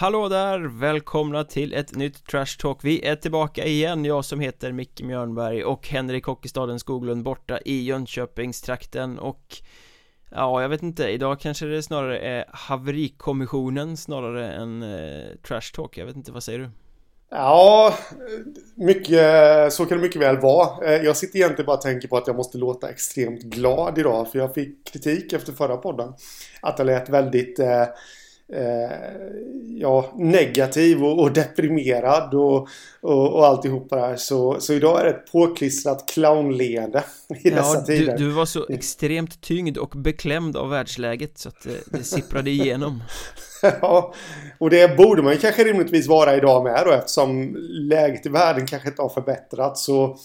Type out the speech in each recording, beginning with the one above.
Hallå där! Välkomna till ett nytt Trash Talk Vi är tillbaka igen, jag som heter Micke Mjörnberg och Henrik Hockeystaden Skoglund borta i Jönköpingstrakten och Ja, jag vet inte, idag kanske det snarare är haverikommissionen snarare än eh, Trash Talk, jag vet inte, vad säger du? Ja, mycket, så kan det mycket väl vara. Eh, jag sitter egentligen bara och tänker på att jag måste låta extremt glad idag. För jag fick kritik efter förra podden. Att jag lät väldigt eh, eh, ja, negativ och, och deprimerad och, och, och alltihopa där. Så, så idag är det ett påklistrat clownleende i dessa ja, tider. Du, du var så extremt tyngd och beklämd av världsläget så att det, det sipprade igenom. ja, och det borde man ju kanske rimligtvis vara idag med då eftersom läget i världen kanske inte har förbättrats. Och,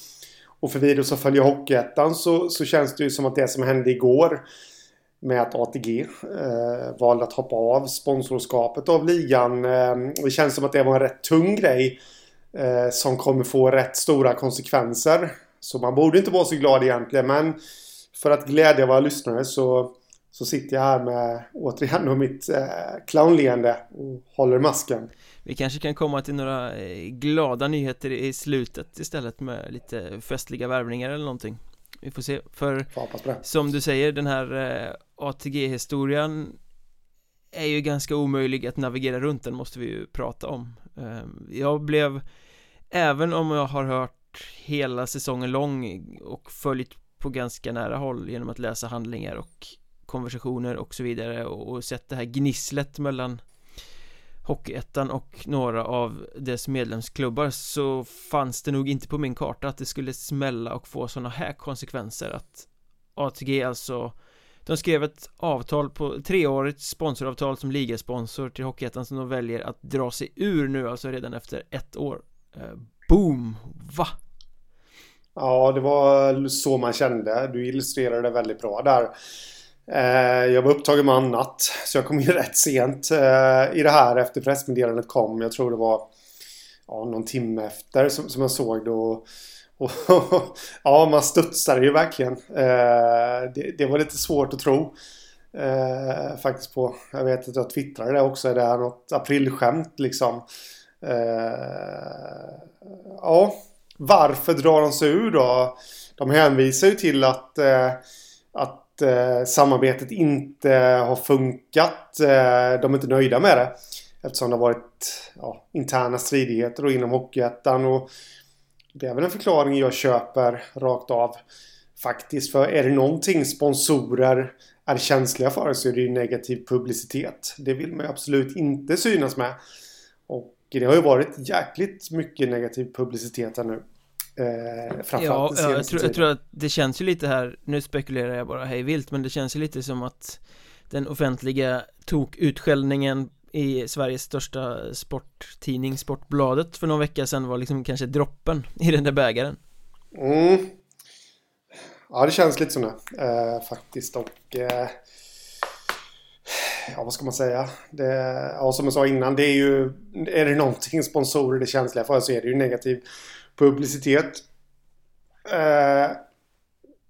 och för vi som följer Hockeyettan så, så känns det ju som att det som hände igår med att ATG eh, valde att hoppa av sponsorskapet av ligan. Eh, det känns som att det var en rätt tung grej eh, som kommer få rätt stora konsekvenser. Så man borde inte vara så glad egentligen men för att glädja våra lyssnare så, så sitter jag här med återigen mitt eh, clownleende och håller masken. Vi kanske kan komma till några eh, glada nyheter i slutet istället med lite festliga värvningar eller någonting vi får se, för som du säger den här eh, ATG-historien är ju ganska omöjlig att navigera runt, den måste vi ju prata om. Ehm, jag blev, även om jag har hört hela säsongen lång och följt på ganska nära håll genom att läsa handlingar och konversationer och så vidare och, och sett det här gnisslet mellan Hockeyettan och några av dess medlemsklubbar så fanns det nog inte på min karta att det skulle smälla och få sådana här konsekvenser att ATG alltså de skrev ett avtal på treårigt sponsoravtal som ligasponsor till Hockeyettan som de väljer att dra sig ur nu alltså redan efter ett år eh, Boom! Va? Ja, det var så man kände. Du illustrerade det väldigt bra där. Eh, jag var upptagen med annat. Så jag kom in rätt sent eh, i det här efter pressmeddelandet kom. Jag tror det var ja, någon timme efter som, som jag såg det. Och, ja, man studsade ju verkligen. Eh, det, det, var lite svårt att tro. Eh, faktiskt på. Jag vet att jag twittrade det också. Är det här något aprilskämt liksom? Eh, ja, varför drar de sig ur då? De hänvisar ju till att, eh, att eh, samarbetet inte har funkat. Eh, de är inte nöjda med det. Eftersom det har varit ja, interna stridigheter inom Hockeyettan. Och det är väl en förklaring jag köper rakt av. Faktiskt. För är det någonting sponsorer är känsliga för så är det ju negativ publicitet. Det vill man ju absolut inte synas med. Och det har ju varit jäkligt mycket negativ publicitet här nu. Eh, ja, ja jag, tror, jag tror att det känns ju lite här, nu spekulerar jag bara hej vilt men det känns ju lite som att den offentliga tokutskällningen i Sveriges största sporttidning Sportbladet för någon vecka sedan var liksom kanske droppen i den där bägaren. Mm. Ja, det känns lite som det eh, faktiskt och eh, ja, vad ska man säga? Det, ja, som jag sa innan, det är ju är det någonting sponsorer är känsliga för så är det ju negativ publicitet. Eh,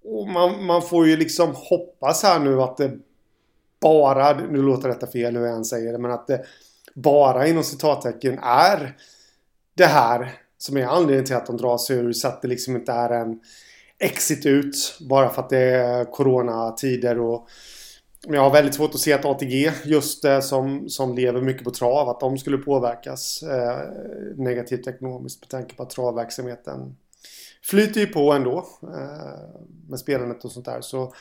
och man, man får ju liksom hoppas här nu att det bara, nu låter detta fel hur jag än säger det, men att det bara inom citattecken är det här som är anledningen till att de drar sig ur så att det liksom inte är en exit ut bara för att det är coronatider och men jag har väldigt svårt att se att ATG, just det som, som lever mycket på trav, att de skulle påverkas eh, negativt ekonomiskt med tanke på att travverksamheten flyter ju på ändå eh, med spelandet och sånt där. Så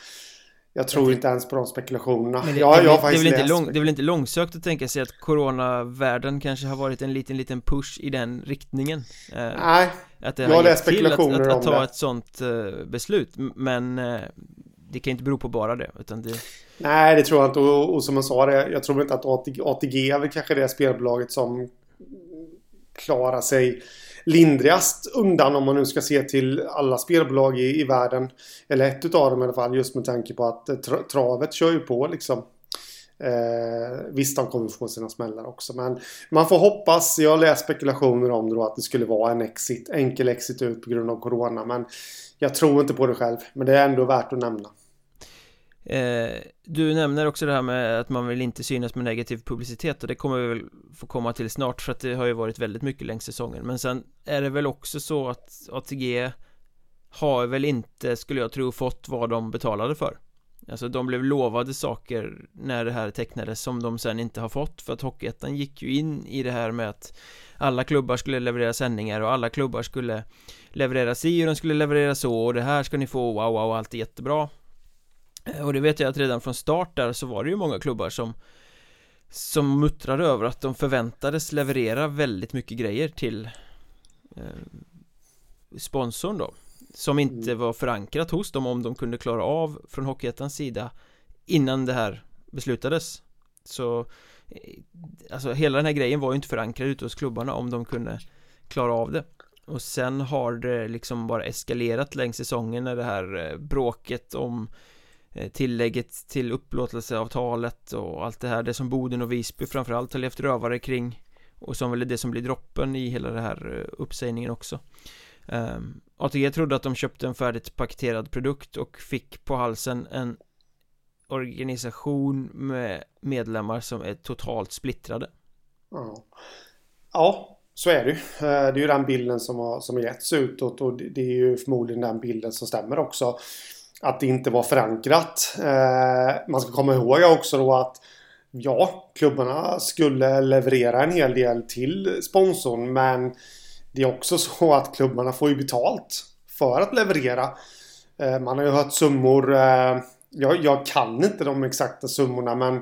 jag tror inte ens på de spekulationerna. Det, ja, det, jag det, det, är väl inte lång, det är väl inte långsökt att tänka sig att coronavärlden kanske har varit en liten, liten push i den riktningen? Eh, Nej, att det jag har läst spekulationer att, att, att ta det. ett sånt eh, beslut, men eh, det kan inte bero på bara det, utan det Nej, det tror jag inte. Och, och som jag sa, det, jag tror inte att ATG, ATG är väl kanske det spelbolaget som klarar sig lindrigast undan om man nu ska se till alla spelbolag i, i världen. Eller ett utav dem i alla fall. Just med tanke på att eh, tra travet kör ju på liksom. Eh, visst, de kommer få sina smällar också. Men man får hoppas. Jag har läst spekulationer om det då, att det skulle vara en exit, enkel exit ut på grund av Corona. Men jag tror inte på det själv. Men det är ändå värt att nämna eh, Du nämner också det här med att man vill inte synas med negativ publicitet och det kommer vi väl få komma till snart för att det har ju varit väldigt mycket längs säsongen. Men sen är det väl också så att ATG har väl inte, skulle jag tro, fått vad de betalade för. Alltså de blev lovade saker när det här tecknades som de sen inte har fått för att Hockeyettan gick ju in i det här med att alla klubbar skulle leverera sändningar och alla klubbar skulle leverera si och de skulle leverera så och det här ska ni få, wow, wow, allt är jättebra och det vet jag att redan från start där så var det ju många klubbar som som muttrade över att de förväntades leverera väldigt mycket grejer till eh, sponsorn då som inte mm. var förankrat hos dem om de kunde klara av från Hockeyettans sida innan det här beslutades så eh, alltså hela den här grejen var ju inte förankrad ute hos klubbarna om de kunde klara av det och sen har det liksom bara eskalerat längs säsongen när det här eh, bråket om eh, Eh, tillägget till upplåtelseavtalet och allt det här det som Boden och Visby framförallt har levt rövare kring och som väl är det som blir droppen i hela den här eh, uppsägningen också ehm, um, ATG trodde att de köpte en färdigt paketerad produkt och fick på halsen en organisation med medlemmar som är totalt splittrade. Ja, ja så är det ju. Eh, det är ju den bilden som har, som har getts utåt och det är ju förmodligen den bilden som stämmer också. Att det inte var förankrat. Eh, man ska komma ihåg också då att ja, klubbarna skulle leverera en hel del till sponsorn men det är också så att klubbarna får ju betalt för att leverera. Eh, man har ju hört summor. Eh, jag, jag kan inte de exakta summorna men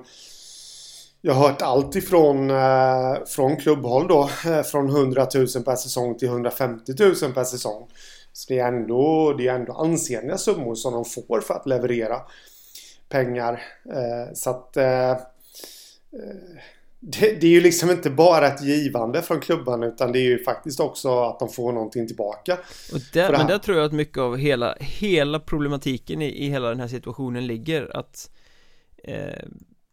jag har hört allt ifrån eh, från klubbhåll då eh, från 100 000 per säsong till 150 000 per säsong. Så det är ändå, det är ändå ansenliga summor som de får för att leverera pengar. Så att det, det, är ju liksom inte bara ett givande från klubbarna utan det är ju faktiskt också att de får någonting tillbaka. Där, men där tror jag att mycket av hela, hela problematiken i, i hela den här situationen ligger att eh,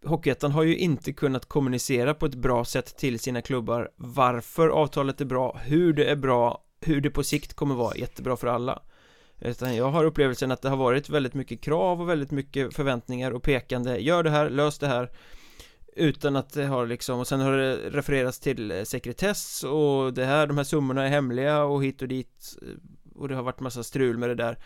Hockeyettan har ju inte kunnat kommunicera på ett bra sätt till sina klubbar varför avtalet är bra, hur det är bra, hur det på sikt kommer vara jättebra för alla. Utan jag har upplevelsen att det har varit väldigt mycket krav och väldigt mycket förväntningar och pekande. Gör det här, lös det här. Utan att det har liksom, och sen har det refererats till eh, sekretess och det här, de här summorna är hemliga och hit och dit eh, Och det har varit massa strul med det där.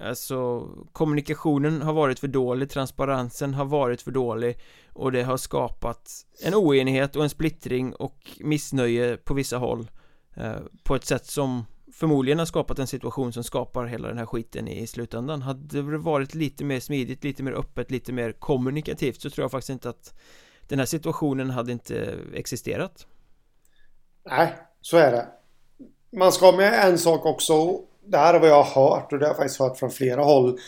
Alltså kommunikationen har varit för dålig, transparensen har varit för dålig Och det har skapat en oenighet och en splittring och missnöje på vissa håll. eh, Eh, på ett sätt som förmodligen har skapat en situation som skapar hela den här skiten i slutändan Hade det varit lite mer smidigt, lite mer öppet, lite mer kommunikativt så tror jag faktiskt inte att den här situationen hade inte existerat. Nej, så är det. Man ska med en sak också. Det här är vad jag har hört och det har jag faktiskt hört från flera håll.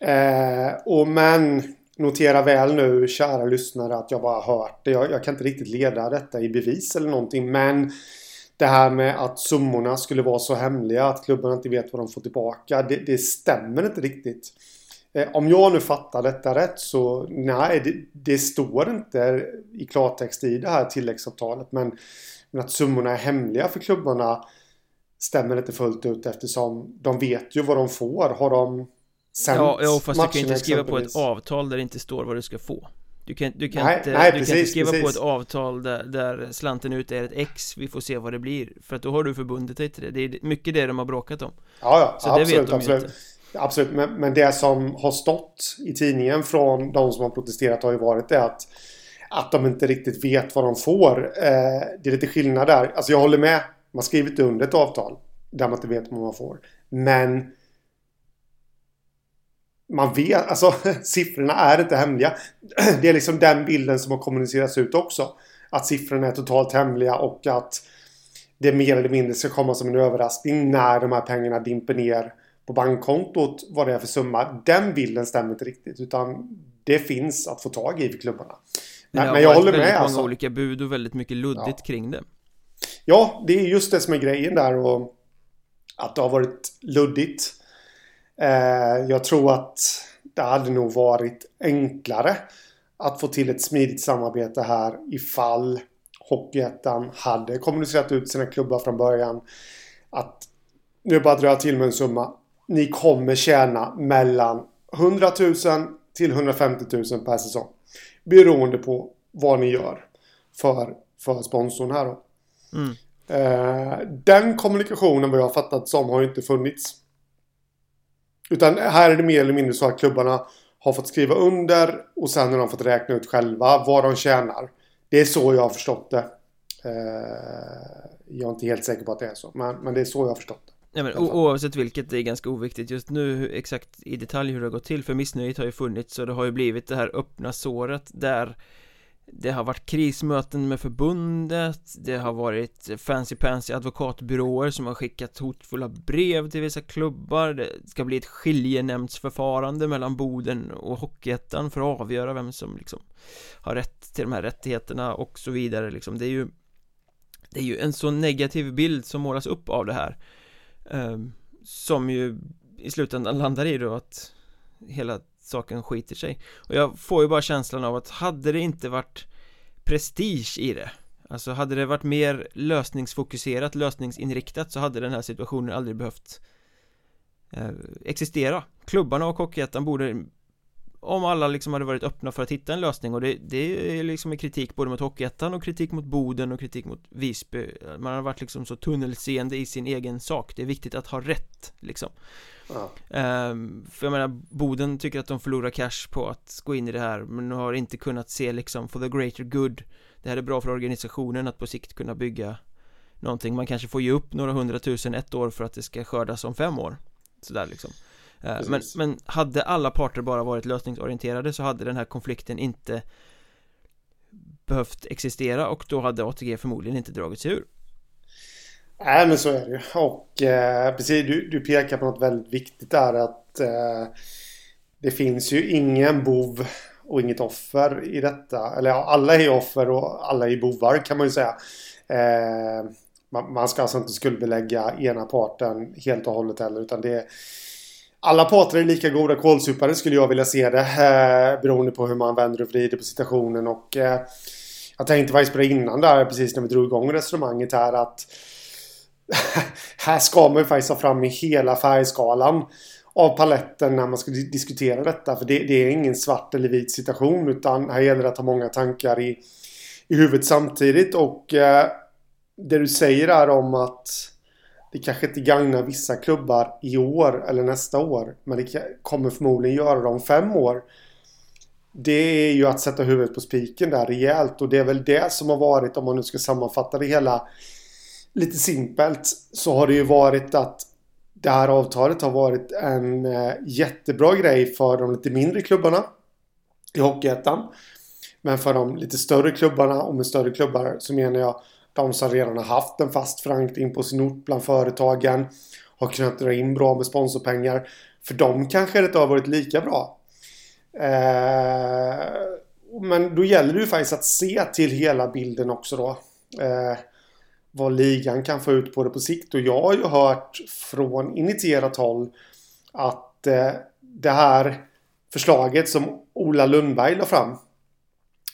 Eh, och men notera väl nu kära lyssnare att jag bara hört det. Jag, jag, kan inte riktigt leda detta i bevis eller någonting men det här med att summorna skulle vara så hemliga att klubbarna inte vet vad de får tillbaka. Det, det stämmer inte riktigt. Eh, om jag nu fattar detta rätt så nej, det, det, står inte i klartext i det här tilläggsavtalet. Men, men att summorna är hemliga för klubbarna stämmer inte fullt ut eftersom de vet ju vad de får. Har de sänt Ja, ja fast du kan inte skriva på ett avtal där det inte står vad du ska få. Du kan, du kan, nej, inte, nej, du precis, kan inte skriva precis. på ett avtal där, där slanten ut är ett X Vi får se vad det blir För att då har du förbundit dig till det Det är mycket det de har bråkat om Ja, ja, Så absolut, absolut. Inte. Absolut, men, men det som har stått i tidningen från de som har protesterat har ju varit det att att de inte riktigt vet vad de får. Eh, det är lite skillnad där. Alltså jag håller med. Man har skrivit under ett avtal där man inte vet vad man får. Men man vet, alltså siffrorna är inte hemliga. Det är liksom den bilden som har kommunicerats ut också. Att siffrorna är totalt hemliga och att det mer eller mindre ska komma som en överraskning när de här pengarna dimper ner på bankkontot vad det är för summa. Den bilden stämmer inte riktigt utan det finns att få tag i för klubbarna. Men, men, men jag håller med. Det har varit många olika bud och väldigt mycket luddigt ja. kring det. Ja, det är just det som är grejen där och att det har varit luddigt. Eh, jag tror att det hade nog varit enklare att få till ett smidigt samarbete här ifall Hockeyettan hade kommunicerat ut sina klubbar från början. Att nu bara drar jag till med en summa ni kommer tjäna mellan 100 000 till 150 000 per säsong. Beroende på vad ni gör för, för sponsorn här då. Mm. Eh, den kommunikationen vad jag har fattat som har inte funnits. Utan här är det mer eller mindre så att klubbarna har fått skriva under och sen har de fått räkna ut själva vad de tjänar. Det är så jag har förstått det. Eh, jag är inte helt säker på att det är så, men, men det är så jag har förstått det. Ja, men oavsett vilket, det är ganska oviktigt just nu exakt i detalj hur det har gått till för missnöjet har ju funnits och det har ju blivit det här öppna såret där det har varit krismöten med förbundet Det har varit fancy pansy advokatbyråer som har skickat hotfulla brev till vissa klubbar. Det ska bli ett skiljenämndsförfarande mellan Boden och Hockeyettan för att avgöra vem som liksom har rätt till de här rättigheterna och så vidare liksom. Det är ju Det är ju en så negativ bild som målas upp av det här ehm, Som ju i slutändan landar i då att hela saken skiter sig. Och jag får ju bara känslan av att hade det inte varit prestige i det Alltså hade det varit mer lösningsfokuserat, lösningsinriktat så hade den här situationen aldrig behövt eh, existera. Klubbarna och Hockeyettan borde om alla liksom hade varit öppna för att hitta en lösning och det, det är liksom en kritik både mot Hockeyettan och kritik mot Boden och kritik mot Visby. Man har varit liksom så tunnelseende i sin egen sak. Det är viktigt att ha rätt liksom. Ja. um, För jag menar Boden tycker att de förlorar cash på att gå in i det här men har inte kunnat se liksom for the greater good. Det här är bra för organisationen att på sikt kunna bygga Någonting. Man kanske får ge upp några hundratusen ett år för att det ska skördas om fem år. Sådär liksom Eh, men, men hade alla parter bara varit lösningsorienterade så hade den här konflikten inte behövt existera och då hade ATG förmodligen inte dragit sig ur. Nej men så är det ju och eh, precis du, du pekar på något väldigt viktigt där att eh, det finns ju ingen bov och inget offer i detta. Eller ja, alla är offer och alla är bovar kan man ju säga. Eh, man, man, ska alltså inte skuldbelägga ena parten helt och hållet heller utan det alla parter är lika goda kålsupare skulle jag vilja se det. Eh, beroende på hur man vänder och vrider på situationen. Och eh, jag tänkte faktiskt på det innan där precis när vi drog igång resonemanget här att här ska man ju faktiskt ha fram i hela färgskalan av paletten när man ska diskutera detta. För det, det, är ingen svart eller vit situation utan här gäller det att ha många tankar i, i huvudet samtidigt. Och eh, det du säger är om att det kanske inte gagnar vissa klubbar i år eller nästa år. Men det kommer förmodligen göra det om fem år. Det är ju att sätta huvudet på spiken där rejält. Och det är väl det som har varit, om man nu ska sammanfatta det hela lite simpelt. Så har det ju varit att det här avtalet har varit en eh, jättebra grej för de lite mindre klubbarna i Hockeyettan. Men för de lite större klubbarna och med större klubbar så menar jag de som redan har haft en fast förankring på sin ort bland företagen har kunnat dra in bra med sponsorpengar. För dem kanske det inte har varit lika bra. Eh, men då gäller det ju faktiskt att se till hela bilden också då. Eh, vad ligan kan få ut på det på sikt. Och jag har ju hört från initierat håll att eh, det här förslaget som Ola Lundberg la fram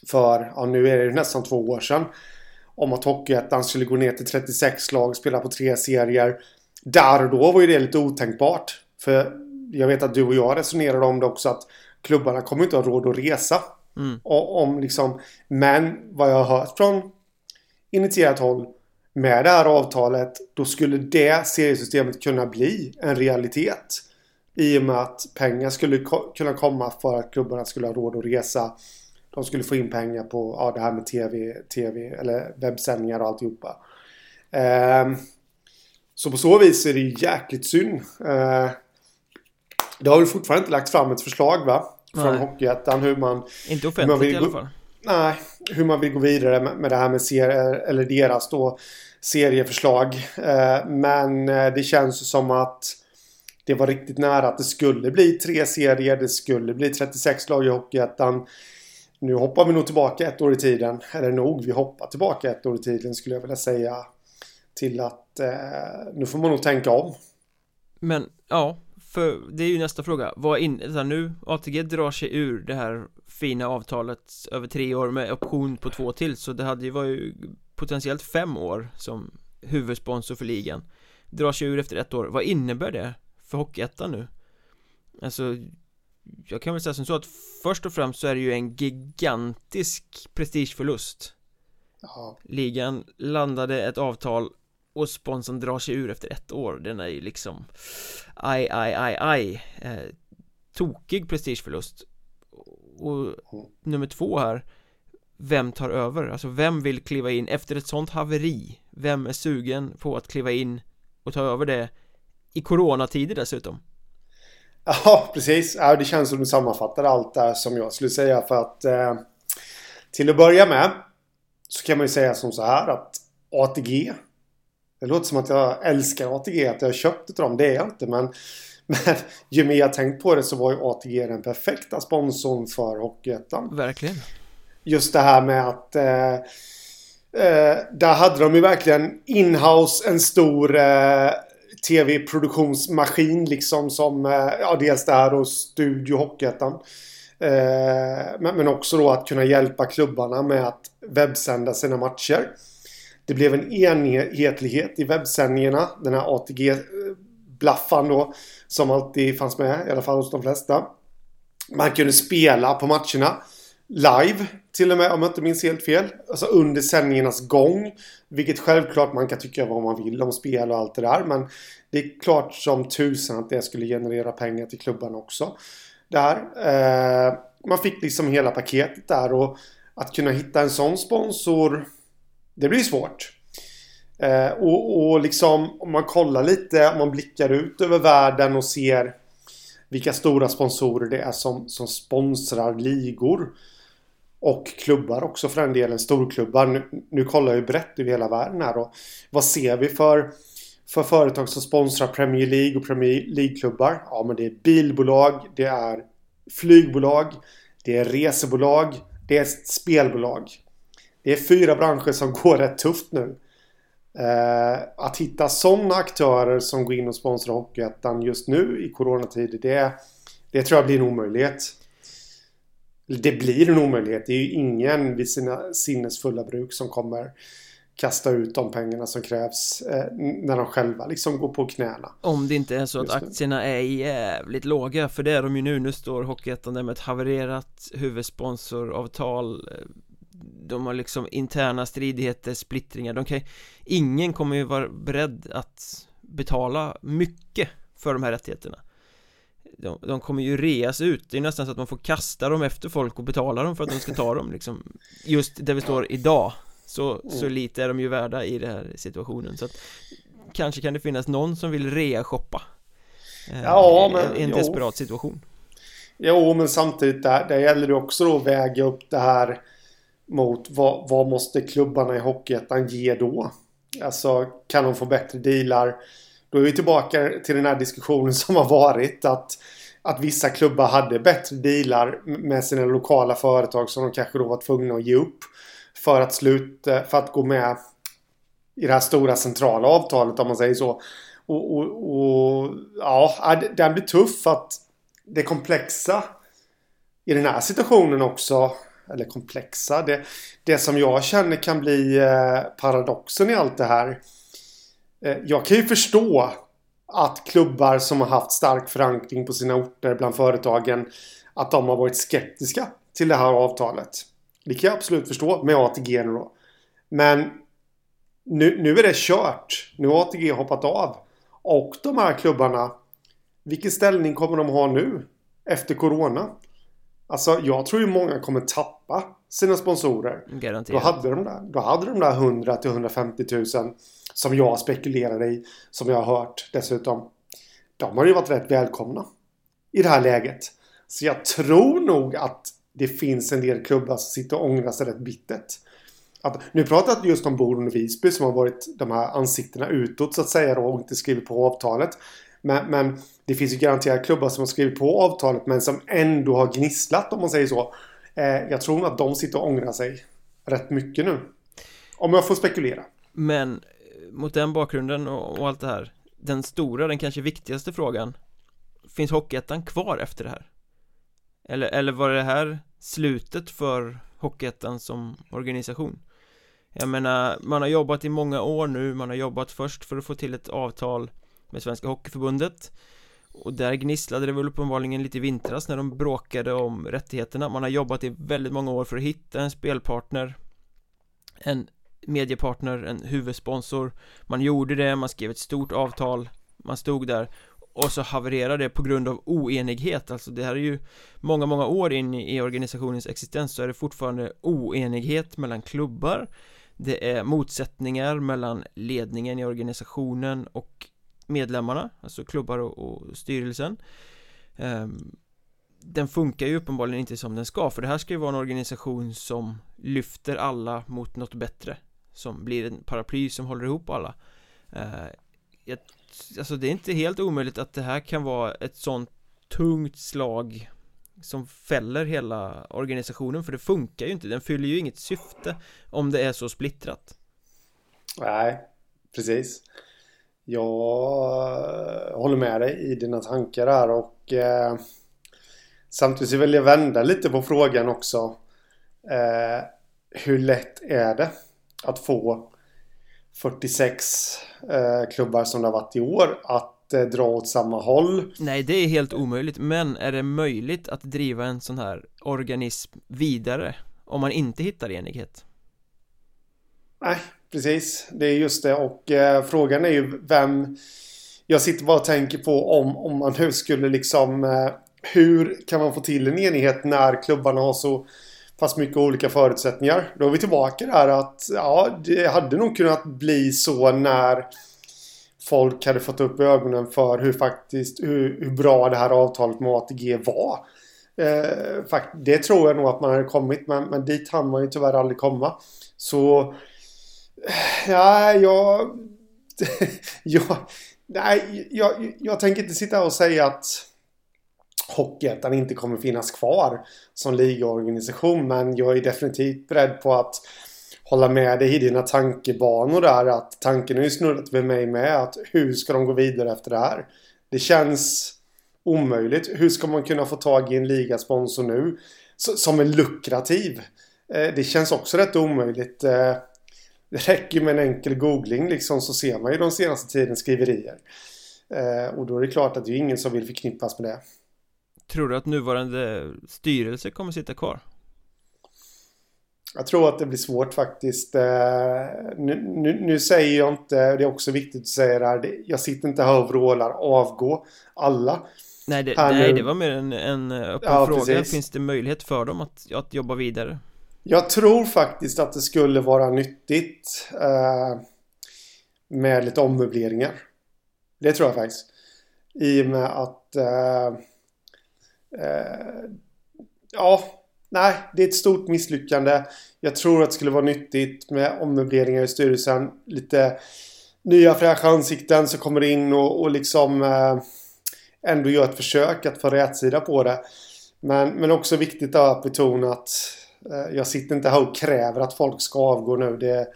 för, ja nu är det nästan två år sedan om att Hockeyettan skulle gå ner till 36 lag, spela på tre serier. Där och då var ju det lite otänkbart. För jag vet att du och jag resonerade om det också att klubbarna kommer inte ha råd att resa. Mm. Och, om liksom, men vad jag har hört från initierat håll med det här avtalet då skulle det seriesystemet kunna bli en realitet. I och med att pengar skulle kunna komma för att klubbarna skulle ha råd att resa de skulle få in pengar på ja, det här med tv, tv eller webbsändningar och alltihopa. Eh, så på så vis är det ju jäkligt synd. Eh, det har väl fortfarande inte lagt fram ett förslag va? Från Hockeyettan hur man... Inte offentligt man i alla fall. Nej, hur man vill gå vidare med, med det här med serier, eller deras då serieförslag. Eh, men det känns som att det var riktigt nära att det skulle bli tre serier. Det skulle bli 36 lag i Hockeyettan. Nu hoppar vi nog tillbaka ett år i tiden. Eller nog, vi hoppar tillbaka ett år i tiden skulle jag vilja säga. Till att eh, nu får man nog tänka om. Men ja, för det är ju nästa fråga. Vad in, nu, ATG drar sig ur det här fina avtalet över tre år med option på två till. Så det hade ju varit potentiellt fem år som huvudsponsor för ligan. Drar sig ur efter ett år. Vad innebär det för Hockeyettan nu? Alltså jag kan väl säga som så att först och främst så är det ju en gigantisk prestigeförlust ja. Ligan landade ett avtal och sponsorn drar sig ur efter ett år Den är ju liksom Aj, aj, aj, aj eh, Tokig prestigeförlust Och mm. nummer två här Vem tar över? Alltså vem vill kliva in efter ett sånt haveri? Vem är sugen på att kliva in och ta över det i coronatider dessutom? Ja, precis. Ja, det känns som du sammanfattar allt där som jag skulle säga för att eh, till att börja med så kan man ju säga som så här att ATG det låter som att jag älskar ATG, att jag har köpt utav dem. Det är jag inte, men, men ju mer jag tänkt på det så var ju ATG den perfekta sponsorn för Hockeyettan. Verkligen. Just det här med att eh, eh, där hade de ju verkligen inhouse en stor eh, tv-produktionsmaskin liksom som, eh, ja dels det här och Studio Hockeyettan. Eh, men, men också då att kunna hjälpa klubbarna med att webbsända sina matcher. Det blev en enhetlighet i webbsändningarna. Den här ATG-blaffan då. Som alltid fanns med, i alla fall hos de flesta. Man kunde spela på matcherna live till och med om jag inte minns helt fel. Alltså under sändningarnas gång. Vilket självklart man kan tycka vad man vill om spel och allt det där. Men det är klart som tusan att det skulle generera pengar till klubban också. Där. Eh, man fick liksom hela paketet där och att kunna hitta en sån sponsor det blir svårt. Eh, och, och liksom om man kollar lite, om man blickar ut över världen och ser vilka stora sponsorer det är som, som sponsrar ligor. Och klubbar också för den delen, storklubbar. Nu, nu kollar jag ju brett över hela världen här och vad ser vi för, för företag som sponsrar Premier League och Premier League-klubbar? Ja men det är bilbolag, det är flygbolag, det är resebolag, det är spelbolag. Det är fyra branscher som går rätt tufft nu. Eh, att hitta sådana aktörer som går in och sponsrar Hockeyettan just nu i coronatider det, det tror jag blir en omöjlighet. Det blir en omöjlighet. Det är ju ingen vid sina sinnesfulla bruk som kommer kasta ut de pengarna som krävs eh, när de själva liksom går på knäna. Om det inte är så att aktierna är jävligt låga för det är de ju nu. Nu står Hockeyettan där med ett havererat huvudsponsoravtal de har liksom interna stridigheter, splittringar de kan Ingen kommer ju vara beredd att betala mycket för de här rättigheterna de, de kommer ju reas ut, det är nästan så att man får kasta dem efter folk och betala dem för att de ska ta dem liksom Just där vi står idag Så, så mm. lite är de ju värda i den här situationen så att Kanske kan det finnas någon som vill rea-shoppa eh, Ja men I en desperat situation Jo men samtidigt där, där gäller det också då att väga upp det här mot vad, vad måste klubbarna i Hockeyettan ge då? Alltså kan de få bättre dealar? Då är vi tillbaka till den här diskussionen som har varit att, att vissa klubbar hade bättre dealar med sina lokala företag som de kanske då var tvungna att ge upp för att sluta, för att gå med i det här stora centrala avtalet om man säger så. Och, och, och ja, den blir tuff att det komplexa i den här situationen också eller komplexa. Det, det som jag känner kan bli eh, paradoxen i allt det här. Eh, jag kan ju förstå att klubbar som har haft stark förankring på sina orter bland företagen att de har varit skeptiska till det här avtalet. Det kan jag absolut förstå med ATG nu då. Men nu, nu är det kört. Nu har ATG hoppat av. Och de här klubbarna, vilken ställning kommer de ha nu? Efter Corona? Alltså jag tror ju många kommer tappa sina sponsorer. Garanterat. Då hade de där, då hade de där 100 till 150 000 som jag spekulerar i, som jag har hört dessutom. De har ju varit rätt välkomna i det här läget. Så jag tror nog att det finns en del klubbar som sitter och ångrar sig rätt bittert. Att, nu pratar jag just om Boden och Visby som har varit de här ansiktena utåt så att säga då och inte skrivit på avtalet. Men, men det finns ju garanterat klubbar som har skrivit på avtalet men som ändå har gnisslat om man säger så. Eh, jag tror att de sitter och ångrar sig rätt mycket nu. Om jag får spekulera. Men mot den bakgrunden och, och allt det här Den stora, den kanske viktigaste frågan Finns Hockeyettan kvar efter det här? Eller, eller var det här slutet för Hockeyettan som organisation? Jag menar, man har jobbat i många år nu, man har jobbat först för att få till ett avtal med Svenska Hockeyförbundet och där gnisslade det väl uppenbarligen lite i vintras när de bråkade om rättigheterna Man har jobbat i väldigt många år för att hitta en spelpartner En mediepartner, en huvudsponsor. Man gjorde det, man skrev ett stort avtal Man stod där och så havererade det på grund av oenighet. Alltså det här är ju många, många år in i organisationens existens så är det fortfarande oenighet mellan klubbar. Det är motsättningar mellan ledningen i organisationen och medlemmarna, alltså klubbar och, och styrelsen. Um, Den funkar ju uppenbarligen inte som den ska för det här ska ju vara en organisation som lyfter alla mot något bättre. Som blir en paraply som håller ihop alla. Eh, jag, Alltså det är inte helt omöjligt att det här kan vara ett sånt tungt slag som fäller hela organisationen för det funkar ju inte, den fyller ju inget syfte om det är så splittrat. Nej, precis. Jag eh, håller med dig i dina tankar här och eh, samtidigt vill jag vända lite på frågan också. Eh, hur lätt är det? Att få 46 eh, klubbar som det har varit i år att eh, dra åt samma håll? Nej, det är helt omöjligt, men är det möjligt att driva en sån här organism vidare om man inte hittar enighet? Nej, Precis, det är just det och eh, frågan är ju vem Jag sitter bara och tänker på om, om man nu skulle liksom eh, Hur kan man få till en enighet när klubbarna har så Fast mycket olika förutsättningar. Då är vi tillbaka där att ja, det hade nog kunnat bli så när folk hade fått upp ögonen för hur faktiskt hur, hur bra det här avtalet med ATG var. Eh, det tror jag nog att man hade kommit men, men dit hann man ju tyvärr aldrig komma. Så eh, Ja, jag... jag nej, jag, jag tänker inte sitta och säga att Hockeyettan inte kommer finnas kvar som ligaorganisation. Men jag är definitivt beredd på att hålla med dig i dina tankebanor där. Att tanken har ju snurrat med mig med. Att hur ska de gå vidare efter det här? Det känns omöjligt. Hur ska man kunna få tag i en ligasponsor nu? Som är lukrativ. Eh, det känns också rätt omöjligt. Eh, det räcker med en enkel googling liksom så ser man ju de senaste tidens skriverier. Eh, och då är det klart att det är ingen som vill förknippas med det. Tror du att nuvarande styrelse kommer sitta kvar? Jag tror att det blir svårt faktiskt. Eh, nu, nu, nu, säger jag inte, det är också viktigt att säga det här, jag sitter inte här och vrålar avgå alla. Nej, det, nej, det var mer en, en öppen ja, fråga. Precis. Finns det möjlighet för dem att, att jobba vidare? Jag tror faktiskt att det skulle vara nyttigt eh, med lite ommöbleringar. Det tror jag faktiskt. I och med att eh, eh, Eh, ja, nej, det är ett stort misslyckande. Jag tror att det skulle vara nyttigt med ommöbleringar i styrelsen. Lite nya fräscha ansikten som kommer in och, och liksom eh, ändå gör ett försök att få rätsida på det. Men, men också viktigt att betona att Eh, jag sitter inte här och kräver att folk ska avgå nu. Det,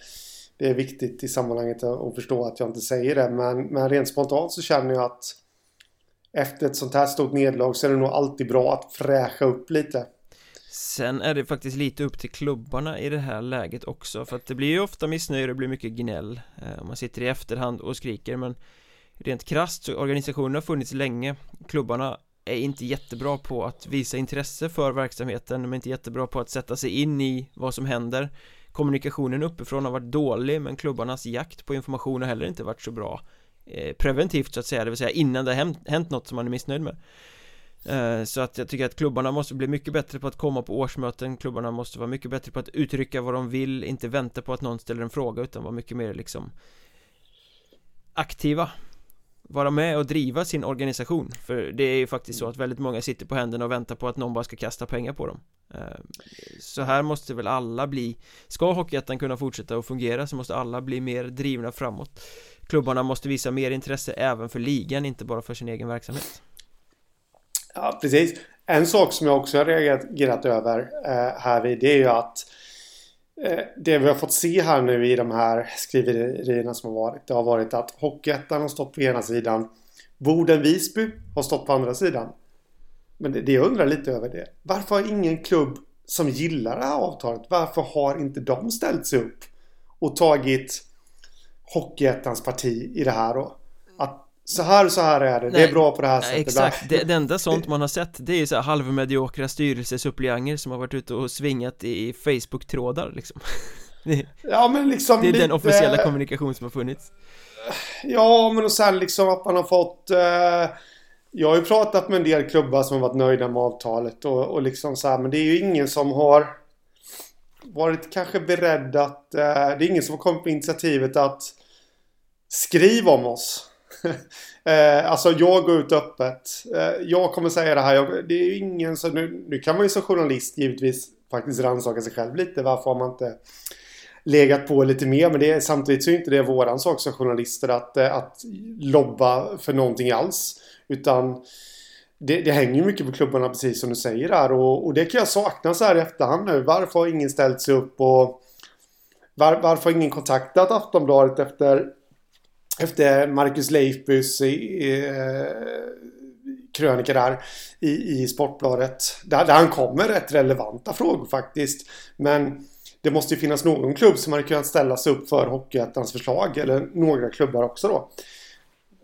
det är viktigt i sammanhanget att förstå att jag inte säger det. Men, men rent spontant så känner jag att efter ett sånt här stort nederlag så är det nog alltid bra att fräscha upp lite. Sen är det faktiskt lite upp till klubbarna i det här läget också för att det blir ju ofta missnöje och det blir mycket gnäll eh, Man sitter i efterhand och skriker men Rent krasst så organisationen har funnits länge. Klubbarna är inte jättebra på att visa intresse för verksamheten De är inte jättebra på att sätta sig in i vad som händer. Kommunikationen uppifrån har varit dålig men klubbarnas jakt på information har heller inte varit så bra. Eh, preventivt så att säga, det vill säga innan det har hänt, något som man är missnöjd med. Eh, så att jag tycker att klubbarna måste bli mycket bättre på att komma på årsmöten. Klubbarna måste vara mycket bättre på att uttrycka vad de vill Inte vänta på att någon ställer en fråga utan vara mycket mer liksom Aktiva. Vara med och driva sin organisation. För det är ju faktiskt så att väldigt många sitter på händerna och väntar på att någon bara ska kasta pengar på dem. Eh, så här måste väl alla bli Ska Hockeyettan kunna fortsätta att fungera så måste alla bli mer drivna framåt. Klubbarna måste visa mer intresse även för ligan, inte bara för sin egen verksamhet Ja, precis En sak som jag också har reagerat över eh, här vid det är ju att Eh, det vi har fått se här nu i de här skriverierna som har varit. Det har varit att Hockeyettan har stått på ena sidan. Boden Visby har stått på andra sidan. Men det, det jag undrar lite över det. Varför har ingen klubb som gillar det här avtalet. Varför har inte de ställt sig upp och tagit Hockeyettans parti i det här då? Att så här så här är det, Nej, det är bra på det här sättet Exakt, det, det enda sånt man har sett det är ju så här halvmediokra styrelsesuppleanter som har varit ute och svingat i Facebook-trådar liksom. Det, Ja men liksom Det är lite... den officiella kommunikation som har funnits. Ja men och sen liksom att man har fått eh... Jag har ju pratat med en del klubbar som har varit nöjda med avtalet och, och liksom så här, men det är ju ingen som har varit kanske beredd att... Eh, det är ingen som har kommit på initiativet att Skriv om oss. eh, alltså jag går ut öppet. Eh, jag kommer säga det här. Jag, det är ju ingen som... Nu, nu kan man ju som journalist givetvis faktiskt rannsaka sig själv lite. Varför har man inte legat på lite mer. Men det är, samtidigt så är inte det våran sak som journalister att, eh, att lobba för någonting alls. Utan det, det hänger mycket på klubbarna precis som du säger där. Och, och det kan jag sakna så här i efterhand nu. Varför har ingen ställt sig upp och var, varför har ingen kontaktat Aftonbladet efter, efter Marcus Leifbys eh, krönika där i, i Sportbladet. Där, där han kommer rätt relevanta frågor faktiskt. Men det måste ju finnas någon klubb som hade kunnat ställa sig upp för Hockeyettans förslag. Eller några klubbar också då.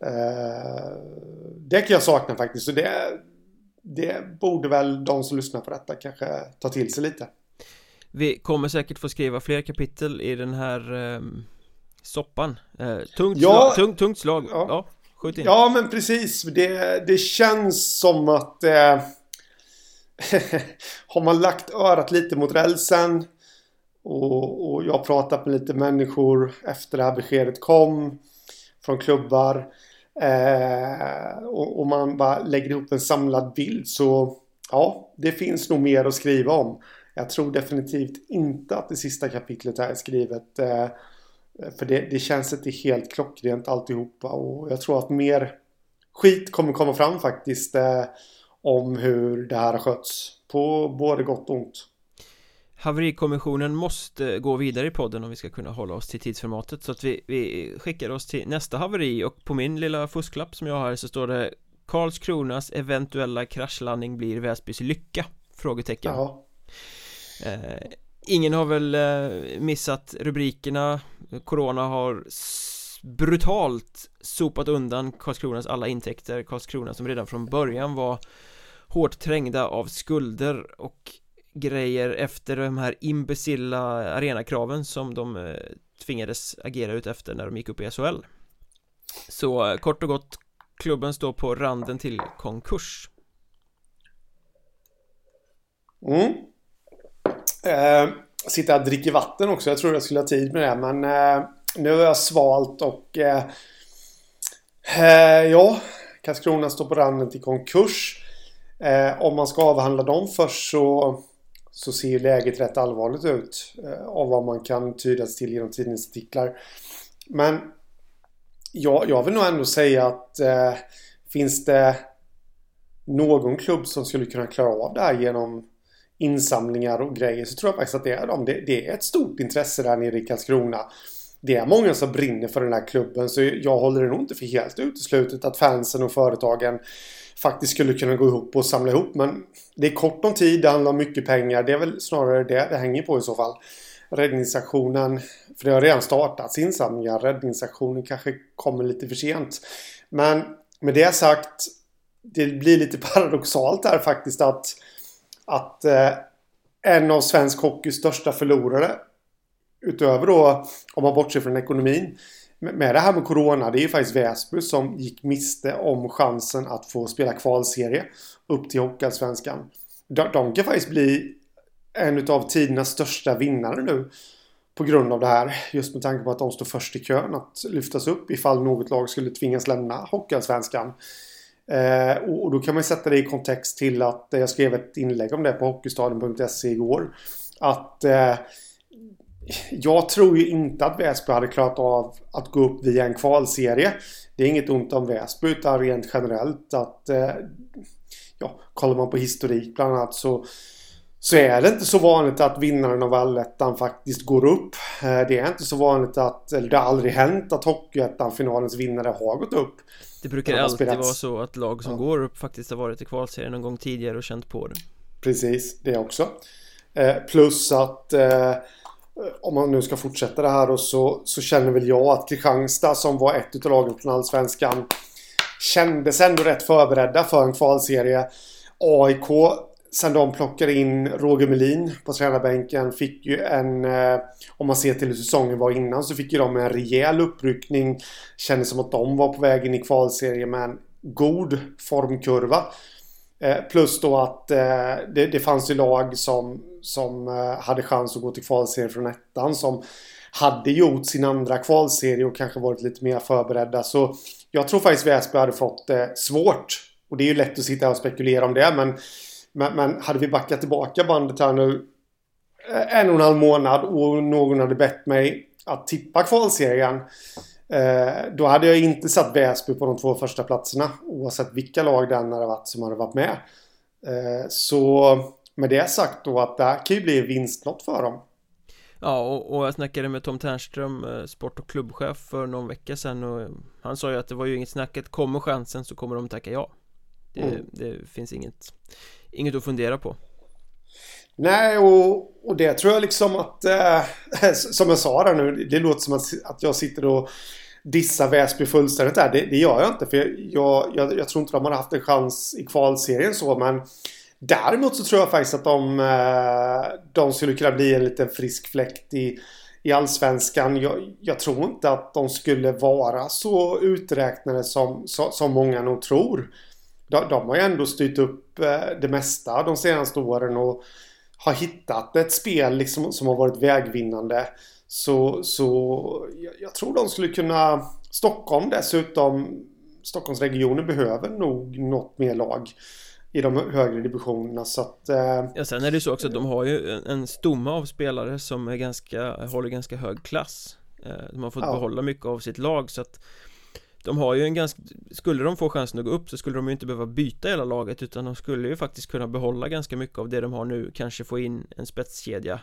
Eh, det kan jag sakna faktiskt. Så det, det borde väl de som lyssnar på detta kanske ta till sig lite. Vi kommer säkert få skriva fler kapitel i den här eh, soppan. Eh, tungt, ja, slag, tungt, tungt slag. Ja. ja. Skjut in. Ja, men precis. Det, det känns som att eh, har man lagt örat lite mot rälsen och, och jag har pratat med lite människor efter det här beskedet kom från klubbar eh, och, och, man bara lägger ihop en samlad bild så ja, det finns nog mer att skriva om. Jag tror definitivt inte att det sista kapitlet är skrivet eh, för det, det känns inte helt klockrent alltihopa och jag tror att mer skit kommer komma fram faktiskt eh, om hur det här har skötts på både gott och ont. Haverikommissionen måste gå vidare i podden om vi ska kunna hålla oss till tidsformatet så att vi, vi skickar oss till nästa haveri och på min lilla fusklapp som jag har så står det Karlskronas eventuella kraschlandning blir Väsbys lycka? Frågetecken ja. eh, Ingen har väl eh, missat rubrikerna. Corona har brutalt sopat undan Karlskronas alla intäkter. Karlskrona som redan från början var hårt trängda av skulder och grejer efter de här imbecilla arenakraven som de eh, tvingades agera ut efter när de gick upp i SHL Så eh, kort och gott klubben står på randen till konkurs. Mm eh, Sitta och dricka vatten också, jag tror jag skulle ha tid med det men eh, nu har jag svalt och eh, eh ja Karlskrona står på randen till konkurs eh, Om man ska avhandla dem först så så ser läget rätt allvarligt ut eh, av vad man kan tydas till genom tidningsartiklar. Men ja, jag vill nog ändå säga att eh, finns det någon klubb som skulle kunna klara av det här genom insamlingar och grejer så tror jag faktiskt att det är de. Det, det är ett stort intresse där nere i Karlskrona. Det är många som brinner för den här klubben så jag håller det nog inte för helt uteslutet att fansen och företagen faktiskt skulle kunna gå ihop och samla ihop. Men det är kort om tid, det handlar om mycket pengar. Det är väl snarare det det hänger på i så fall. Räddningsaktionen, för det har redan startats insamlingar. Räddningsaktionen kanske kommer lite för sent. Men med det sagt, det blir lite paradoxalt här faktiskt att, att eh, en av svensk hockeys största förlorare utöver då om man bortser från ekonomin med det här med Corona, det är ju faktiskt Väsby som gick miste om chansen att få spela kvalserie upp till Hockeyallsvenskan. De, de kan faktiskt bli en av tidernas största vinnare nu på grund av det här. Just med tanke på att de står först i kön att lyftas upp ifall något lag skulle tvingas lämna Hockeyallsvenskan. Eh, och, och då kan man sätta det i kontext till att eh, jag skrev ett inlägg om det på Hockeystaden.se igår. Att eh, jag tror ju inte att Väsby hade klarat av att gå upp via en kvalserie. Det är inget ont om Väsby utan rent generellt att eh, ja, kollar man på historik bland annat så så är det inte så vanligt att vinnaren av allettan faktiskt går upp. Eh, det är inte så vanligt att, eller det har aldrig hänt att Hockeyettan-finalens vinnare har gått upp. Det brukar alltid spelats. vara så att lag som ja. går upp faktiskt har varit i kvalserien någon gång tidigare och känt på det. Precis, det också. Eh, plus att Eh, om man nu ska fortsätta det här och så, så känner väl jag att Kristianstad som var ett utav lagen från Allsvenskan kändes ändå rätt förberedda för en kvalserie. AIK Sen de plockade in Roger Melin på tränarbänken fick ju en, eh, om man ser till hur säsongen var innan, så fick ju de en rejäl uppryckning. Kändes som att de var på väg in i kvalserien med en god formkurva. Eh, plus då att eh, det, det fanns ju lag som, som hade chans att gå till kvalserien från ettan som hade gjort sin andra kvalserie och kanske varit lite mer förberedda. Så jag tror faktiskt Väsby hade fått det svårt. Och det är ju lätt att sitta och spekulera om det men men, men hade vi backat tillbaka bandet här nu eh, en och en halv månad och någon hade bett mig att tippa kvalserien. Eh, då hade jag inte satt Väsby på de två första platserna oavsett vilka lag den hade varit som hade varit med. Eh, så med det sagt då att det här kan ju bli vinstlott för dem. Ja, och, och jag snackade med Tom Ternström, sport och klubbchef för någon vecka sedan och han sa ju att det var ju inget snack att kommer chansen så kommer de tacka ja. Det, mm. det finns inget inget att fundera på. Nej, och, och det tror jag liksom att, eh, som jag sa där nu, det låter som att, att jag sitter och dissar Väsby fullständigt där. Det, det gör jag inte, för jag, jag, jag, tror inte de har haft en chans i kvalserien så, men däremot så tror jag faktiskt att de, eh, de skulle kunna bli en liten frisk fläkt i, i allsvenskan. Jag, jag, tror inte att de skulle vara så uträknade som, som, som många nog tror de, de har ju ändå styrt upp eh, det mesta de senaste åren och har hittat ett spel liksom som har varit vägvinnande. Så, så jag, jag tror de skulle kunna... Stockholm dessutom, Stockholmsregionen behöver nog något mer lag i de högre divisionerna så att... Eh, ja sen är det så också att de har ju en, en stomme av spelare som är ganska, håller ganska hög klass eh, De har fått ja. behålla mycket av sitt lag så att de har ju en ganska, skulle de få chansen att gå upp så skulle de ju inte behöva byta hela laget utan de skulle ju faktiskt kunna behålla ganska mycket av det de har nu. Kanske få in en spetskedja.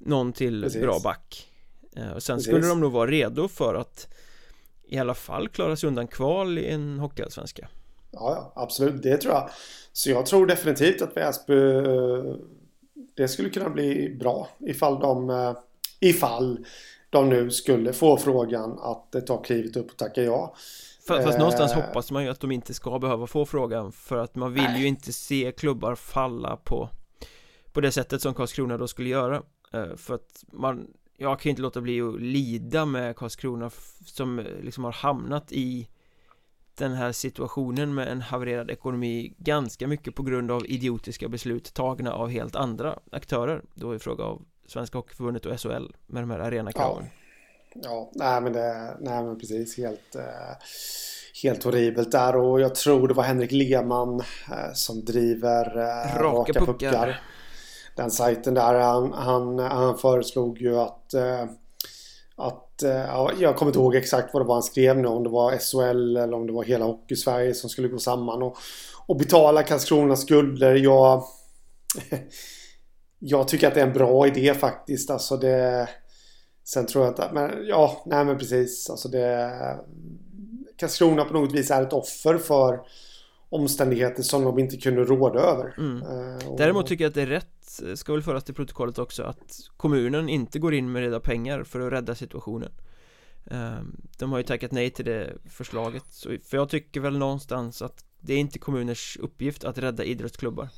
Någon till Precis. bra back. Eh, Och sen Precis. skulle de nog vara redo för att I alla fall klara sig undan kval i en hockeyallsvenska. Ja, absolut, det tror jag. Så jag tror definitivt att Väsby eh, Det skulle kunna bli bra ifall de eh, Ifall de nu skulle få frågan att ta klivet upp och tacka ja. Fast, fast någonstans eh. hoppas man ju att de inte ska behöva få frågan för att man vill ju inte se klubbar falla på på det sättet som Karlskrona då skulle göra eh, för att man jag kan inte låta bli att lida med Karlskrona som liksom har hamnat i den här situationen med en havererad ekonomi ganska mycket på grund av idiotiska beslut tagna av helt andra aktörer då i fråga av Svenska Hockeyförbundet och SHL med de här arenakraven. Ja. ja, nej men det, nej men precis helt eh, Helt horribelt där och jag tror det var Henrik Lehmann eh, som driver eh, Raka, raka puckar. puckar. Den sajten där han, han, han föreslog ju att att, ja, jag kommer inte ihåg exakt vad det var han skrev nu, om det var SHL eller om det var hela Hockeysverige som skulle gå samman och, och betala Karlskronas skulder. Jag, jag tycker att det är en bra idé faktiskt. Alltså det... Sen tror jag inte... Men ja, nej men precis. Alltså det... Karlskrona på något vis är ett offer för omständigheter som de inte kunde råda över. Mm. Uh, Däremot tycker jag att det är rätt, ska väl föras till protokollet också, att kommunen inte går in med reda pengar för att rädda situationen. Uh, de har ju tackat nej till det förslaget, för jag tycker väl någonstans att det är inte kommuners uppgift att rädda idrottsklubbar.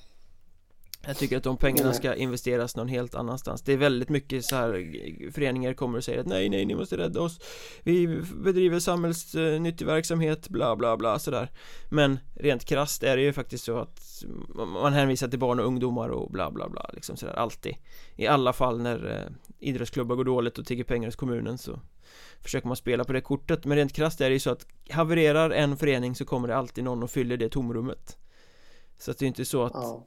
Jag tycker att de pengarna ska investeras någon helt annanstans. Det är väldigt mycket så här Föreningar kommer och säger att nej, nej, ni måste rädda oss. Vi bedriver samhällsnyttig verksamhet, bla, bla, bla, sådär. Men rent krasst är det ju faktiskt så att Man hänvisar till barn och ungdomar och bla, bla, bla, liksom sådär, alltid. I alla fall när eh, idrottsklubbar går dåligt och tigger pengar hos kommunen så Försöker man spela på det kortet. Men rent krasst är det ju så att Havererar en förening så kommer det alltid någon och fyller det tomrummet. Så att det är inte så att ja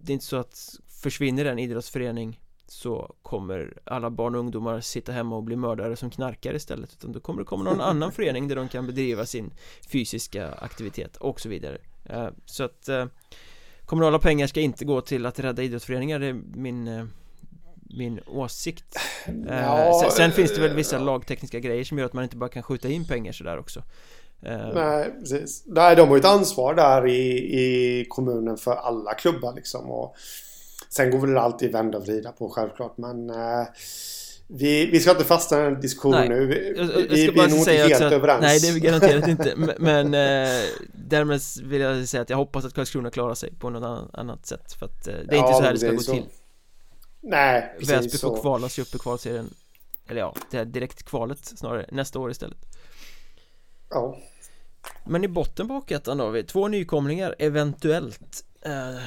det är inte så att försvinner en idrottsförening så kommer alla barn och ungdomar sitta hemma och bli mördare som knarkar istället utan då kommer det komma någon annan förening där de kan bedriva sin fysiska aktivitet och så vidare. Eh, så att eh, kommunala pengar ska inte gå till att rädda idrottsföreningar det är min eh, min åsikt. Ja, sen, sen, finns det väl vissa lagtekniska grejer som gör att man inte bara kan skjuta in pengar sådär också Nej, precis. Nej, de har ju ett ansvar där i, i kommunen för alla klubbar liksom. Och sen går väl alltid vända och vrida på självklart. Men eh, Vi, vi ska inte fastna i den diskussionen nu. Vi, jag, jag vi, vi är nog inte helt att, överens. Nej, det är vi garanterat inte. Men eh, därmed vill jag säga att jag hoppas att Karlskrona klarar sig på något annat sätt. För att eh, det är ja, inte så här det ska gå så. till. Nej, precis Väsby får kvala sig upp i kvalserien. Eller ja, det här direkt kvalet snarare, nästa år istället. Ja. Men i botten på Hockeyettan då har vi två nykomlingar, eventuellt. Eh,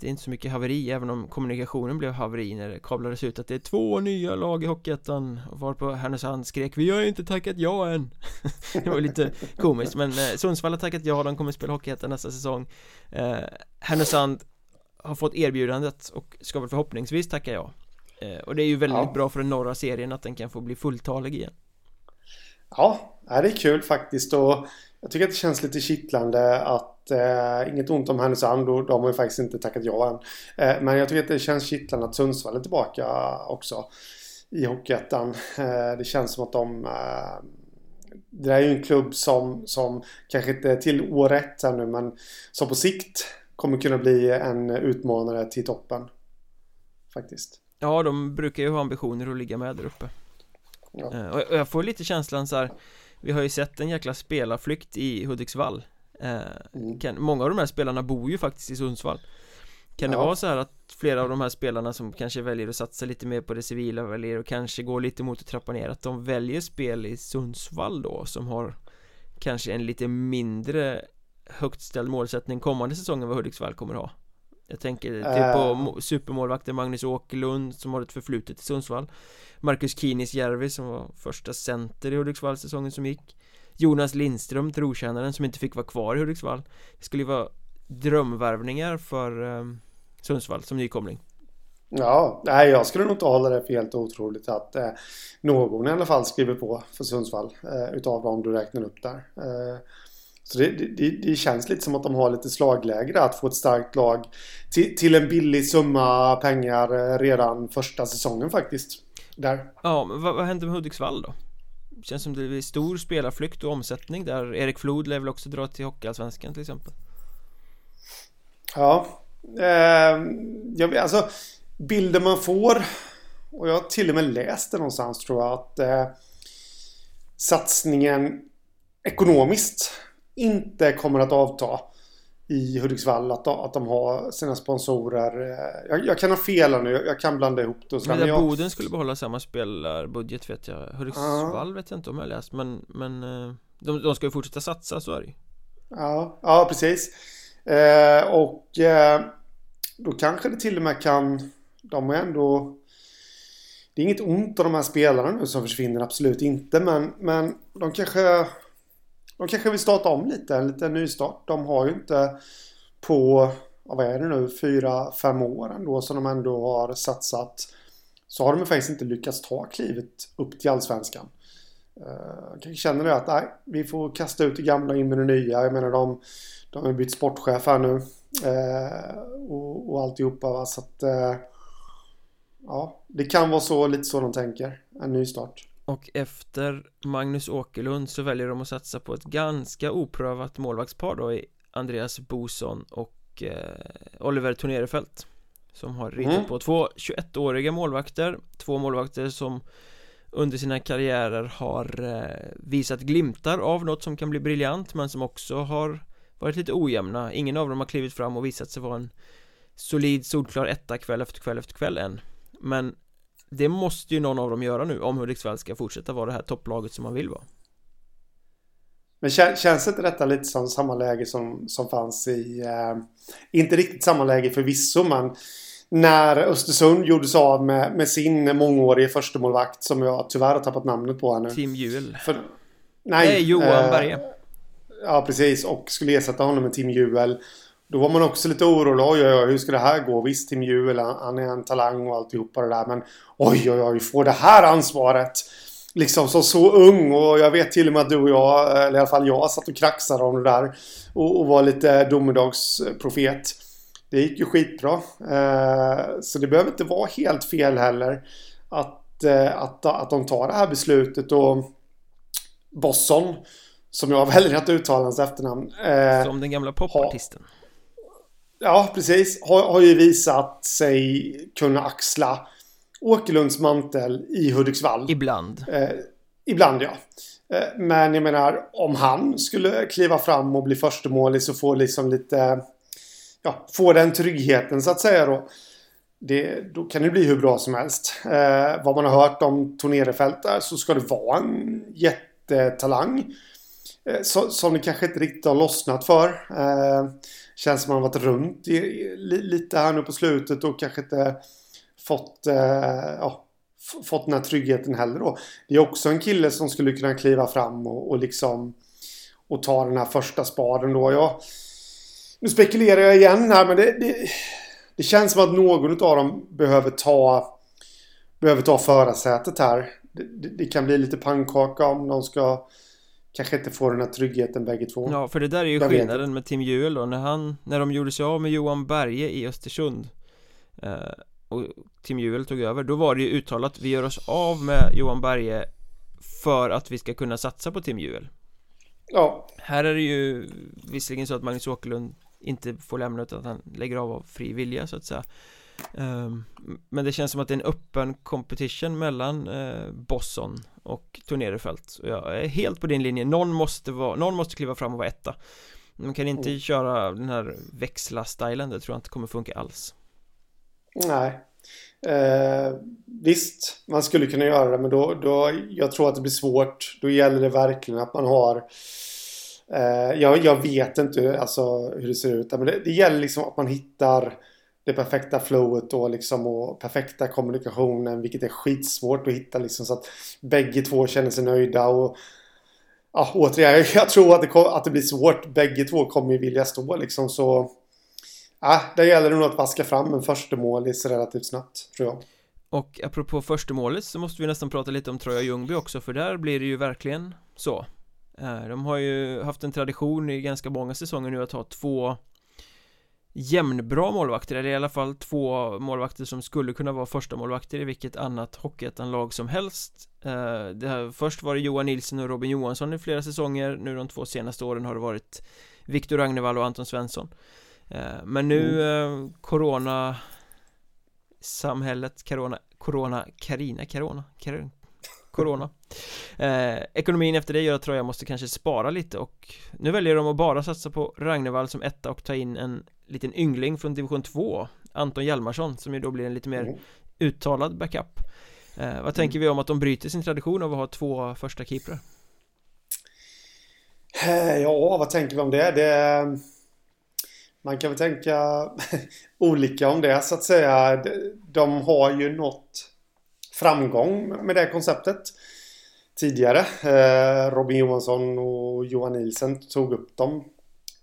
det är inte så mycket haveri även om kommunikationen blev haveri när det kablades ut att det är två nya lag i Hockeyettan varpå Härnösand skrek vi har ju inte tackat ja än det var lite komiskt men eh, Sundsvall har tackat ja de kommer spela Hockeyettan nästa säsong eh, Härnösand har fått erbjudandet och ska väl förhoppningsvis tacka ja och det är ju väldigt ja. bra för den norra serien att den kan få bli fulltalig igen Ja, det är kul faktiskt och jag tycker att det känns lite kittlande att eh, inget ont om Härnösand och de har ju faktiskt inte tackat ja än. Eh, men jag tycker att det känns kittlande att Sundsvall är tillbaka också i Hockeyettan. Eh, det känns som att de eh, det är ju en klubb som, som kanske inte är till år ett här nu men som på sikt kommer kunna bli en utmanare till toppen. Faktiskt. Ja, de brukar ju ha ambitioner att ligga med där uppe. Ja. Eh, och jag får lite känslan så här vi har ju sett en jäkla spelarflykt i Hudiksvall eh, mm. kan, Många av de här spelarna bor ju faktiskt i Sundsvall Kan det vara så här att flera av de här spelarna som kanske väljer att satsa lite mer på det civila väljer och kanske går lite mot att trappa ner att de väljer spel i Sundsvall då som har kanske en lite mindre högt ställd målsättning kommande säsong än vad Hudiksvall kommer ha Jag tänker typ på supermålvakten Magnus Åkerlund som har ett förflutet i Sundsvall. Marcus Kinis-Järvi som var första center i Hudiksvall säsongen som gick. Jonas Lindström, trotjänaren som inte fick vara kvar i Hudiksvall. Det skulle ju vara drömvärvningar för eh, Sundsvall som nykomling. Ja, nej jag skulle nog inte hålla det för helt otroligt att eh, någon i alla fall skriver på för Sundsvall eh, utav dem du räknar upp där. Eh, så det, det, det, känns lite som att de har lite slagläge att få ett starkt lag till, till en billig summa pengar eh, redan första säsongen faktiskt där. Ja, men vad, vad hände med Hudiksvall då? Känns som det är stor spelarflykt och omsättning där Erik Flod lär väl också dra till Hockeyallsvenskan till exempel Ja eh, jag, Alltså Bilden man får Och jag har till och med läst det någonstans tror jag att eh, Satsningen Ekonomiskt Inte kommer att avta i Hudiksvall att, att de har sina sponsorer. Jag, jag kan ha fel nu, jag kan blanda ihop det. Men jag... Boden skulle behålla samma spelarbudget vet jag. Hudiksvall uh. vet jag inte om jag läst men, men eh, de, de ska ju fortsätta satsa så är det Ja, ja precis. Eh, och eh, då kanske det till och med kan, de är ändå det är inget ont av de här spelarna nu som försvinner, absolut inte. Men, men de kanske de kanske vill starta om lite, en liten nystart. De har ju inte på, vad är det nu, fyra, fem år ändå som de ändå har satsat. Så har de faktiskt inte lyckats ta klivet upp till allsvenskan. Eh, kanske känner det att nej, vi får kasta ut det gamla in med det nya. Jag menar de, de har bytt sportchef här nu. Eh, och, och alltihopa va? så att eh, Ja, det kan vara så, lite så de tänker. En ny start. Och efter Magnus Åkerlund så väljer de att satsa på ett ganska oprövat målvaktspar då i Andreas Boson och eh, Oliver Tornerefelt Som har ritat mm. på två 21-åriga målvakter. Två målvakter som under sina karriärer har eh, visat glimtar av något som kan bli briljant men som också har varit lite ojämna. Ingen av dem har klivit fram och visat sig vara en solid solklar etta kväll efter kväll efter kväll än. Men det måste ju någon av dem göra nu om Hudiksvall ska fortsätta vara det här topplaget som man vill vara. Men känns inte detta lite som samma läge som, som fanns i... Eh, inte riktigt samma läge förvisso men när Östersund gjorde sig av med, med sin mångårige förstemålvakt som jag tyvärr har tappat namnet på här nu. Tim Juel. För, nej, nej, Johan eh, Berge. Ja, precis. Och skulle ersätta honom med Tim Juel. Då var man också lite orolig. Oj, oj, oj, hur ska det här gå? Visst, Tim Juel, han är en talang och alltihopa det där. Men oj, oj, oj, får det här ansvaret? Liksom som så ung och jag vet till och med att du och jag, eller i alla fall jag, satt och kraxade om det där. Och, och var lite domedagsprofet. Det gick ju skitbra. Eh, så det behöver inte vara helt fel heller. Att, eh, att, att de tar det här beslutet och Bosson, som jag väljer att uttala hans efternamn. Eh, som den gamla popartisten. Ja, precis. Har, har ju visat sig kunna axla Åkerlunds mantel i Hudiksvall. Ibland. Eh, ibland ja. Eh, men jag menar om han skulle kliva fram och bli förstemålis och få liksom lite... Ja, få den tryggheten så att säga då. Det, då kan det bli hur bra som helst. Eh, vad man har hört om Tornerefält där så ska det vara en jättetalang. Eh, så, som det kanske inte riktigt har lossnat för. Eh, känns som han varit runt i, i, lite här nu på slutet och kanske inte fått, eh, ja, fått den här tryggheten heller då. Det är också en kille som skulle kunna kliva fram och, och liksom och ta den här första spaden då. Jag, nu spekulerar jag igen här men det, det, det känns som att någon av dem behöver ta behöver ta förarsätet här. Det, det, det, kan bli lite pannkaka om de ska kanske inte få den här tryggheten bägge två. Ja, för det där är ju jag skillnaden med Tim Juel då när han när de gjorde sig av med Johan Berge i Östersund eh, och Tim Juel tog över då var det ju uttalat vi gör oss av med Johan Berge för att vi ska kunna satsa på Tim Juel. Ja. Här är det ju visserligen så att Magnus Åkerlund inte får lämna utan att han lägger av av fri vilja så att säga Men det känns som att det är en öppen competition mellan uh, Bosson och Tornerefält och jag är helt på din linje, någon måste, vara, någon måste kliva fram och vara etta. Man kan inte mm. köra den här växla-stilen, det tror jag inte kommer funka alls. Nej. Eh, Visst, man skulle kunna göra det men då, då Jag tror att det blir svårt. Då gäller det verkligen att man har Eh, jag, jag, vet inte alltså, hur det ser ut. Men det, det gäller liksom att man hittar det perfekta flowet då liksom och perfekta kommunikationen. Vilket är skitsvårt att hitta liksom så att bägge två känner sig nöjda. Och ja, återigen, jag tror att det, att det blir svårt. Bägge två kommer ju vilja stå liksom så. Ja, där gäller det nog att vaska fram en förstemålis relativt snabbt tror jag. Och apropå förstemålis så måste vi nästan prata lite om Troja Ljungby också för där blir det ju verkligen så eh, de har ju haft en tradition i ganska många säsonger nu att ha två jämnbra målvakter, eller i alla fall två målvakter som skulle kunna vara första målvakter i vilket annat hockeyettan-lag som helst. Eh, det här, Först var det Johan Nilsson och Robin Johansson i flera säsonger, nu de två senaste åren har det varit Viktor Ragnevall och Anton Svensson. Eh, Men nu mm. Corona Samhället, Corona, Corona, Carina, Corona, Corona eh, Ekonomin efter det gör att Troja måste kanske spara lite och Nu väljer de att bara satsa på Ragnevall som etta och ta in en liten yngling från division 2 Anton Hjalmarsson som ju då blir en lite mer mm. uttalad backup eh, Vad tänker vi om att de bryter sin tradition av att ha två första keeprar? Eh, ja, vad tänker vi om det? det man kan väl tänka olika om det så att säga. De har ju nått framgång med det konceptet tidigare. Eh, Robin Johansson och Johan Nielsen tog upp dem.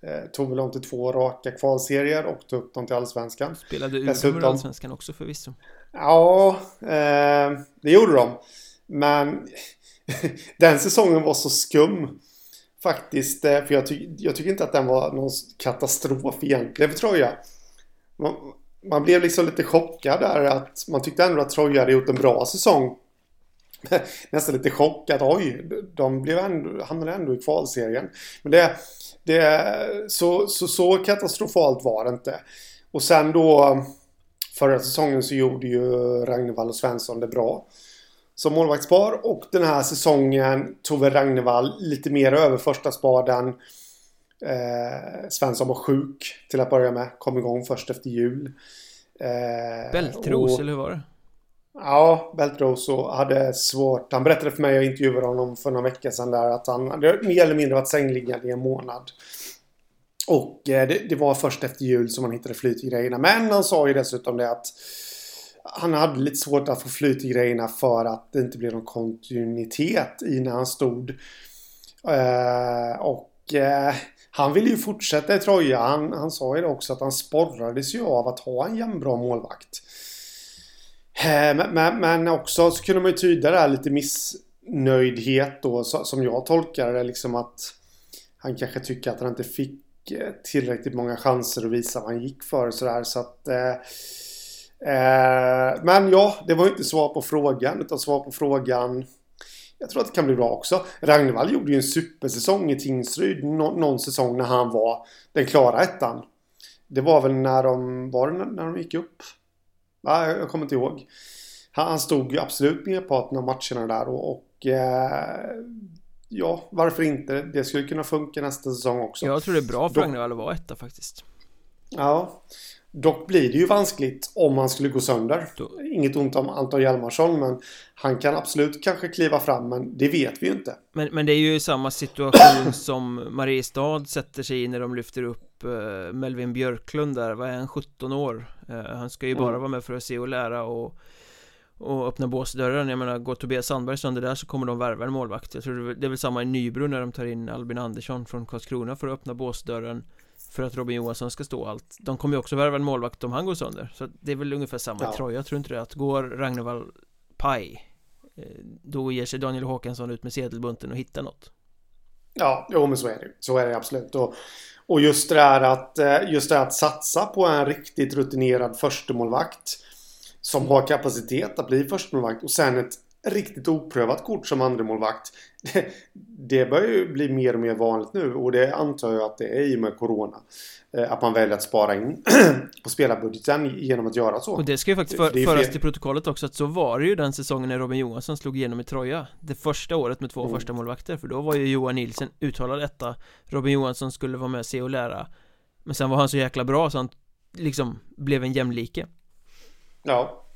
Eh, tog väl dem till två raka kvalserier och tog upp dem till Allsvenskan. Spelade Umeå Allsvenskan också förvisso. Ja, eh, det gjorde de. Men den säsongen var så skum. Faktiskt, för jag, ty jag tycker inte att den var någon katastrof egentligen för Troja man blev liksom lite chockad där att man tyckte ändå att Troja hade gjort en bra säsong. Nästan lite chockad. Oj, de blev ändå, hamnade ändå i kvalserien. Men det, det så, så, så katastrofalt var det inte. Och sen då förra säsongen så gjorde ju Ragnevall och Svensson det bra som målvaktspar och den här säsongen tog väl Ragnevall lite mer över första spaden. Eh, Svensson var sjuk till att börja med. Kom igång först efter jul. Eh, Bältros och, eller hur var det? Ja, Bältros och hade svårt. Han berättade för mig, jag intervjuade honom för några veckor sedan där, att han hade mer eller mindre varit sängliggande i en månad. Och eh, det, det, var först efter jul som han hittade flyt i grejerna. Men han sa ju dessutom det att han hade lite svårt att få flyt i grejerna för att det inte blev någon kontinuitet i när han stod. Eh, och eh, han ville ju fortsätta i Troja. Han, han sa ju också att han sporrades ju av att ha en jämnbra målvakt. Eh, men, men, men, också så kunde man ju tyda det här lite missnöjdhet då som jag tolkar det liksom att han kanske tycker att han inte fick eh, tillräckligt många chanser att visa vad han gick för sådär så att eh, eh, Men ja, det var ju inte svar på frågan utan svar på frågan jag tror att det kan bli bra också. Ragnvall gjorde ju en supersäsong i Tingsryd nå någon säsong när han var den klara ettan. Det var väl när de, var det när de gick upp? Ja, jag kommer inte ihåg. han stod ju absolut merparten av matcherna där och, och eh, ja, varför inte? Det skulle kunna funka nästa säsong också. Jag tror det är bra för Ragnvall att vara etta faktiskt. Ja, Dock blir det ju vanskligt om han skulle gå sönder. Inget ont om Anton Hjalmarsson men han kan absolut kanske kliva fram men det vet vi ju inte. Men, men det är ju samma situation som Mariestad sätter sig i när de lyfter upp uh, Melvin Björklund där, vad är han, 17 år? Uh, han ska ju bara mm. vara med för att se och lära och och öppna båsdörren, jag menar går Tobias Sandberg sönder där så kommer de värva en målvakt Jag tror det är väl samma i Nybro när de tar in Albin Andersson från Karlskrona för att öppna båsdörren för att Robin Johansson ska stå allt. De kommer ju också värva en målvakt om han går sönder. Så det är väl ungefär samma ja. Troja, jag tror inte det? Att går Ragnevall paj eh, Då ger sig Daniel Håkansson ut med sedelbunten och hittar något. Ja, jo men så är det Så är det absolut. Och, och just det där att eh, Just det att satsa på en riktigt rutinerad förstemålvakt Som har kapacitet att bli förstemålvakt och sen ett riktigt oprövat kort som andremålvakt. Det, det börjar ju bli mer och mer vanligt nu och det antar jag att det är i och med Corona. Eh, att man väljer att spara in på spelarbudgeten genom att göra så. Och det ska ju faktiskt för, föras till protokollet också att så var det ju den säsongen när Robin Johansson slog igenom i Troja. Det första året med två mm. första målvakter för då var ju Johan Nilsen uttalad etta. Robin Johansson skulle vara med och se och lära. Men sen var han så jäkla bra så han liksom blev en jämlike. Ja,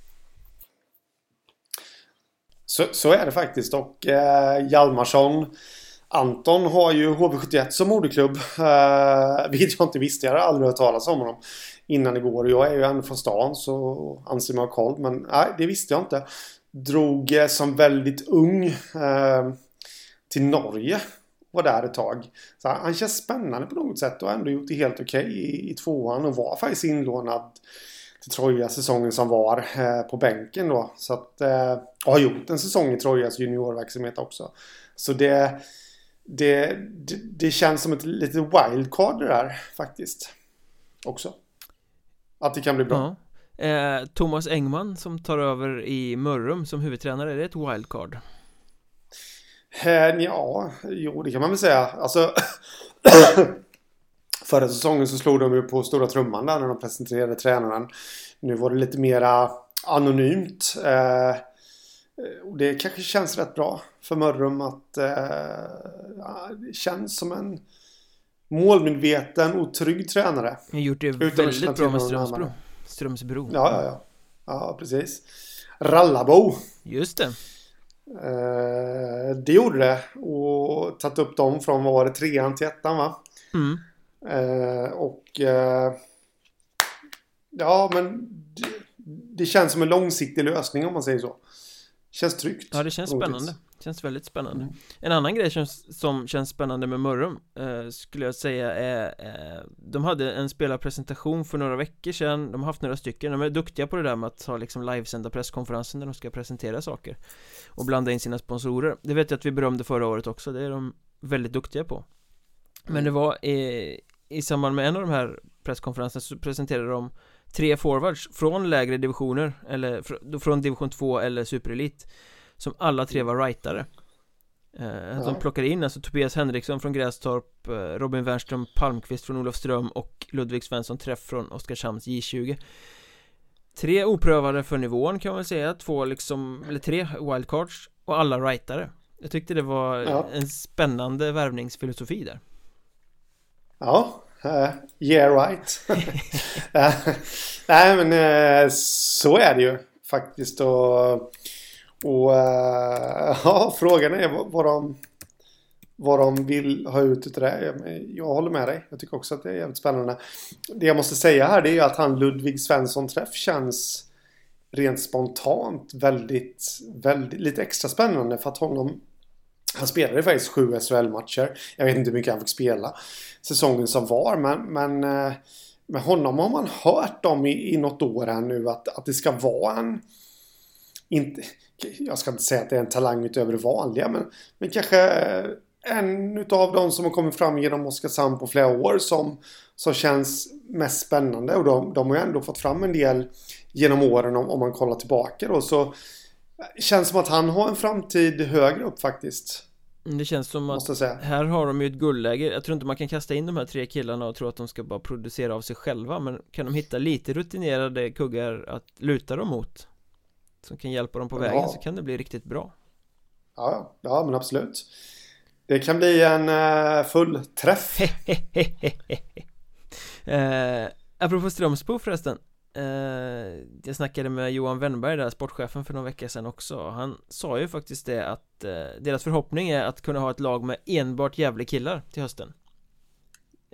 så, så är det faktiskt och eh, Hjalmarsson Anton har ju HV71 som moderklubb. Eh, vilket jag inte visste. Jag hade aldrig hört talas om honom innan igår. Jag är ju ändå från stan så anser mig ha koll. Men nej, det visste jag inte. Drog eh, som väldigt ung eh, till Norge. Var där ett tag. Så han känns spännande på något sätt och har ändå gjort det helt okej okay i, i tvåan och var faktiskt inlånad till Troja säsongen som var eh, på bänken då. Så att, eh, och har gjort en säsong i Trojas juniorverksamhet också. Så det, det, det, det känns som ett litet wildcard det där faktiskt. Också. Att det kan bli bra. Ja. Eh, Thomas Engman som tar över i Mörrum som huvudtränare, är det ett wildcard? Eh, ja, jo det kan man väl säga. Alltså Förra säsongen så slog de ju på stora trumman där när de presenterade tränaren. Nu var det lite mera anonymt. Eh, och det kanske känns rätt bra för Mörrum att eh, det känns som en målmedveten och trygg tränare. Ni har gjort det väldigt bra med Strömsbro. Strömsbro. Ja, ja, ja. Ja, precis. Rallabo. Just det. Eh, det gjorde det. Och tagit upp dem från, vad var det, trean till ettan va? Mm. Eh, och eh, ja, men det, det, känns som en långsiktig lösning om man säger så. Känns tryggt. Ja, det känns spännande. Känns väldigt spännande. Mm. En annan grej som, som känns spännande med Mörrum eh, skulle jag säga är eh, De hade en spelarpresentation för några veckor sedan De har haft några stycken De är duktiga på det där med att ha liksom livesända presskonferenser när de ska presentera saker Och blanda in sina sponsorer Det vet jag att vi berömde förra året också Det är de väldigt duktiga på Men det var eh, i samband med en av de här presskonferenserna så presenterade de tre forwards från lägre divisioner eller från division 2 eller superelit som alla tre var rightare. Eh, ja. De plockade in alltså Tobias Henriksson från Grästorp eh, Robin Wernström Palmqvist från Olofström och Ludvig Svensson Träff från Oskarshamns J20 Tre oprövade för nivån kan man väl säga, två liksom, eller tre wildcards och alla rightare. Jag tyckte det var ja. en spännande värvningsfilosofi där Ja, uh, yeah right. nej men uh, så är det ju faktiskt och, och uh, ja, frågan är vad de, vad de vill ha ut utav det. Jag håller med dig. Jag tycker också att det är jävligt spännande. Det jag måste säga här det är att han Ludvig Svensson träff känns rent spontant väldigt, väldigt lite extra spännande för att honom han spelade faktiskt sju SHL-matcher. Jag vet inte hur mycket han fick spela säsongen som var. Men, men eh, med honom har man hört om i, i något år här nu att, att det ska vara en... Inte, jag ska inte säga att det är en talang utöver det vanliga men, men kanske en utav de som har kommit fram genom Oskarshamn på flera år som, som känns mest spännande. Och de, de har ju ändå fått fram en del genom åren om, om man kollar tillbaka då. Så känns som att han har en framtid högre upp faktiskt. Mm, det känns som att här har de ju ett guldläge. Jag tror inte man kan kasta in de här tre killarna och tro att de ska bara producera av sig själva Men kan de hitta lite rutinerade kuggar att luta dem mot Som kan hjälpa dem på vägen ja. så kan det bli riktigt bra. Ja, ja men absolut. Det kan bli en uh, full träff. Uh, Apropå Strömsbo förresten Jag snackade med Johan Wennberg där, sportchefen för några veckor sedan också. Han sa ju faktiskt det att uh, Deras förhoppning är att kunna ha ett lag med enbart jävla killar till hösten.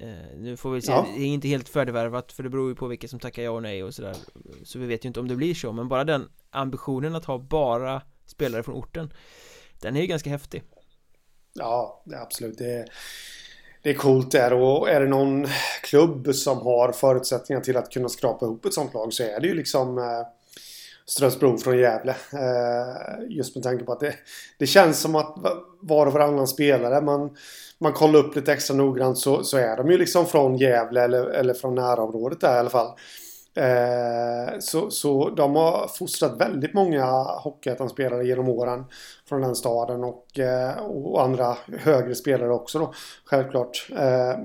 Eh, nu får vi se, ja. det är inte helt färdigvärvat för det beror ju på vilka som tackar ja och nej och sådär. Så vi vet ju inte om det blir så men bara den ambitionen att ha bara spelare från orten Den är ju ganska häftig. Ja, absolut. Det det är coolt där och är det någon klubb som har förutsättningar till att kunna skrapa ihop ett sånt lag så är det ju liksom eh, Strömsbro från Gävle. Eh, just med tanke på att det, det känns som att var och varannan spelare man man kollar upp lite extra noggrant så, så är de ju liksom från Gävle eller, eller från närområdet där i alla fall. Eh, så, så de har fostrat väldigt många Hockeyettan-spelare genom åren från den staden och, eh, och andra högre spelare också då självklart. Eh,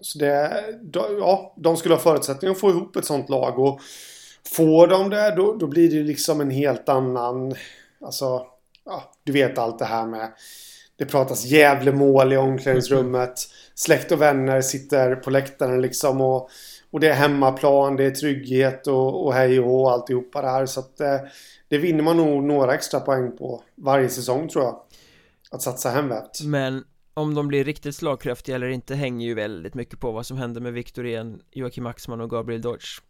så det, ja, de skulle ha förutsättningar att få ihop ett sånt lag och får de det då, då blir det liksom en helt annan, alltså, ja, du vet allt det här med det pratas Gävlemål i omklädningsrummet. Släkt och vänner sitter på läktaren liksom och, och det är hemmaplan, det är trygghet och, och hej och alltihopa det här. Så att eh, det vinner man nog några extra poäng på varje säsong tror jag. Att satsa hemvävt. Men om de blir riktigt slagkraftiga eller inte hänger ju väldigt mycket på vad som händer med Viktor Igen, Joakim Axman och Gabriel Deutsch.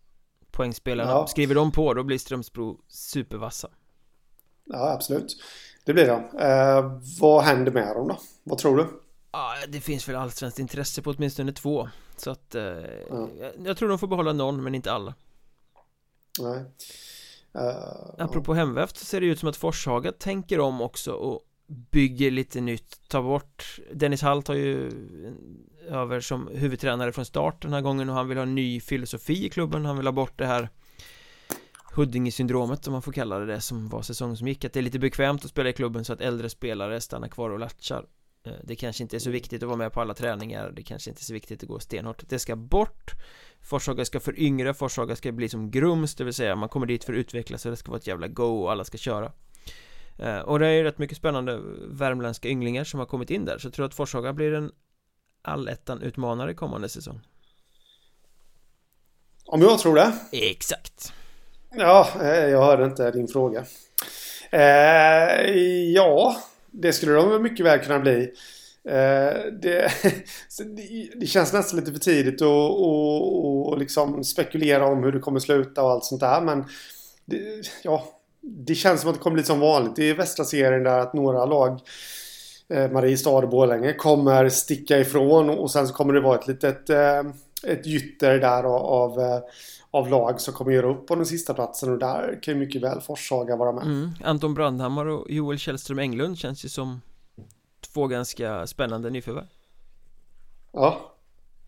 Poängspelarna, ja. skriver de på då blir Strömsbro supervassa. Ja, absolut. Det blir de. Eh, vad händer med dem då? Vad tror du? Ja, det finns väl allsvenskt intresse på åtminstone två Så att eh, ja. jag, tror de får behålla någon men inte alla. Nej. Uh, Apropå hemvävt så ser det ut som att Forshaga tänker om också och bygger lite nytt. Ta bort Dennis Hall tar ju över som huvudtränare från start den här gången och han vill ha en ny filosofi i klubben. Han vill ha bort det här Huddinge-syndromet om man får kalla det det som var säsongen som gick. Att det är lite bekvämt att spela i klubben så att äldre spelare stannar kvar och latchar Det kanske inte är så viktigt att vara med på alla träningar. Det kanske inte är så viktigt att gå stenhårt. Det ska bort. Forshaga ska föryngra Forshaga ska bli som Grums Det vill säga man kommer dit för att utvecklas och det ska vara ett jävla go och alla ska köra. Eh, Och det är ju rätt mycket spännande värmländska ynglingar som har kommit in där. Så jag tror att Forshaga blir en allettan-utmanare kommande säsong. Om jag tror det? Exakt. Ja, eh, jag hörde inte din fråga. Eh, ja, det skulle de mycket väl kunna bli. Eh, det, det, känns nästan lite för tidigt att och, och liksom spekulera om hur det kommer sluta och allt sånt där. Men det, ja, det känns som att det kommer bli som vanligt i västra serien där att några lag eh, Mariestad och Borlänge kommer sticka ifrån och sen så kommer det vara ett litet eh, ett gytter där av, av eh, av lag som kommer göra upp på den sista platsen och där kan ju mycket väl Forshaga vara med. Mm. Anton Brandhammar och Joel Källström Englund känns ju som två ganska spännande nyförvärv. Ja,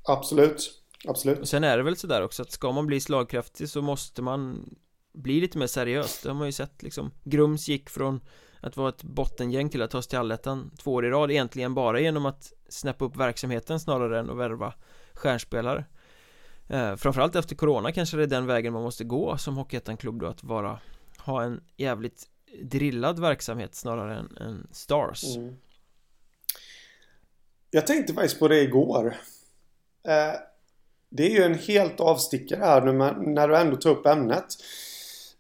absolut. Absolut. Och sen är det väl sådär också att ska man bli slagkraftig så måste man bli lite mer seriös. Det har man ju sett liksom. Grums gick från att vara ett bottengäng till att ta sig till allettan två år i rad egentligen bara genom att snäppa upp verksamheten snarare än att värva stjärnspelare. Eh, Framförallt efter corona kanske det är den vägen man måste gå som Hockeyettan-klubb då att vara Ha en jävligt drillad verksamhet snarare än, än Stars. Mm. Jag tänkte faktiskt på det igår. Eh, Det är ju en helt avstickare här nu när du ändå tar upp ämnet.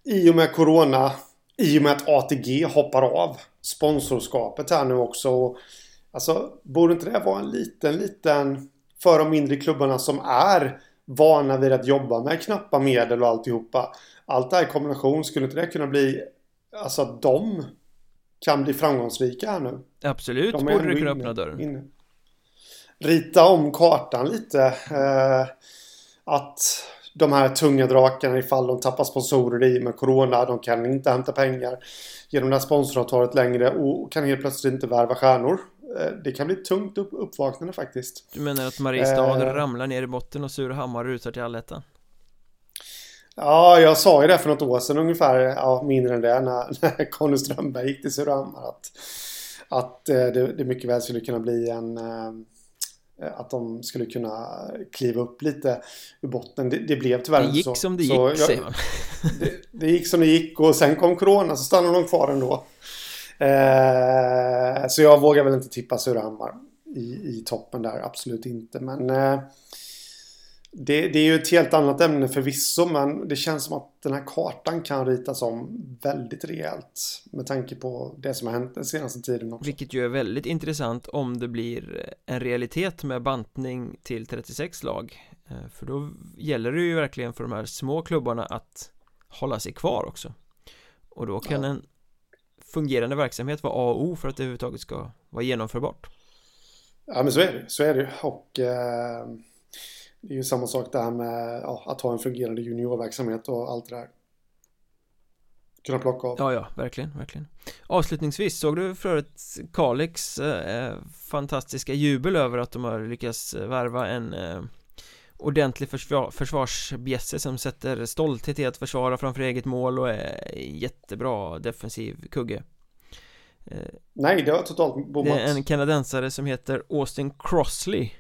I och med Corona I och med att ATG hoppar av Sponsorskapet här nu också Alltså borde inte det vara en liten liten för de mindre klubbarna som är vana vid att jobba med knappa medel och alltihopa. Allt det här i kombination, skulle inte det kunna bli alltså att de kan bli framgångsrika här nu? Absolut, de borde det kunna öppna dörren. Inne. Rita om kartan lite. Eh, att de här tunga drakarna ifall de tappar sponsorer i med Corona. De kan inte hämta pengar genom det här sponsoravtalet längre och kan helt plötsligt inte värva stjärnor. Eh, det kan bli tungt upp uppvaknande faktiskt. Du menar att Mariestad eh, ramlar ner i botten och Surahammar rusar till allettan? Ja, jag sa ju det för något år sedan ungefär, ja, mindre än det, när, när Conny Strömberg gick till Surahammar. Att, att eh, det, det mycket väl skulle kunna bli en, eh, att de skulle kunna kliva upp lite ur botten. Det, det blev tyvärr inte så. Det gick som det gick, jag, säger man. det, det, gick som det gick och sen kom corona så stannade de kvar ändå. Eh, så jag vågar väl inte tippa Surahammar i, i toppen där, absolut inte. Men eh, det, det, är ju ett helt annat ämne förvisso men det känns som att den här kartan kan ritas om väldigt rejält. Med tanke på det som har hänt den senaste tiden också. Vilket ju är väldigt intressant om det blir en realitet med bantning till 36 lag. Eh, för då gäller det ju verkligen för de här små klubbarna att hålla sig kvar också. Och då kan ja. en fungerande verksamhet vara A och O för att det överhuvudtaget ska vara genomförbart. Ja men så är det, så är det. Och eh det är ju samma sak där med ja, att ha en fungerande juniorverksamhet och allt det där. Kunna plocka av. Ja, ja, verkligen, verkligen. Avslutningsvis, såg du för övrigt Kalix eh, fantastiska jubel över att de har lyckats värva en eh, ordentlig försvar, försvarsbjässe som sätter stolthet i att försvara framför eget mål och är jättebra defensiv kugge. Eh, Nej, det har totalt bommat. Det är en kanadensare som heter Austin Crossley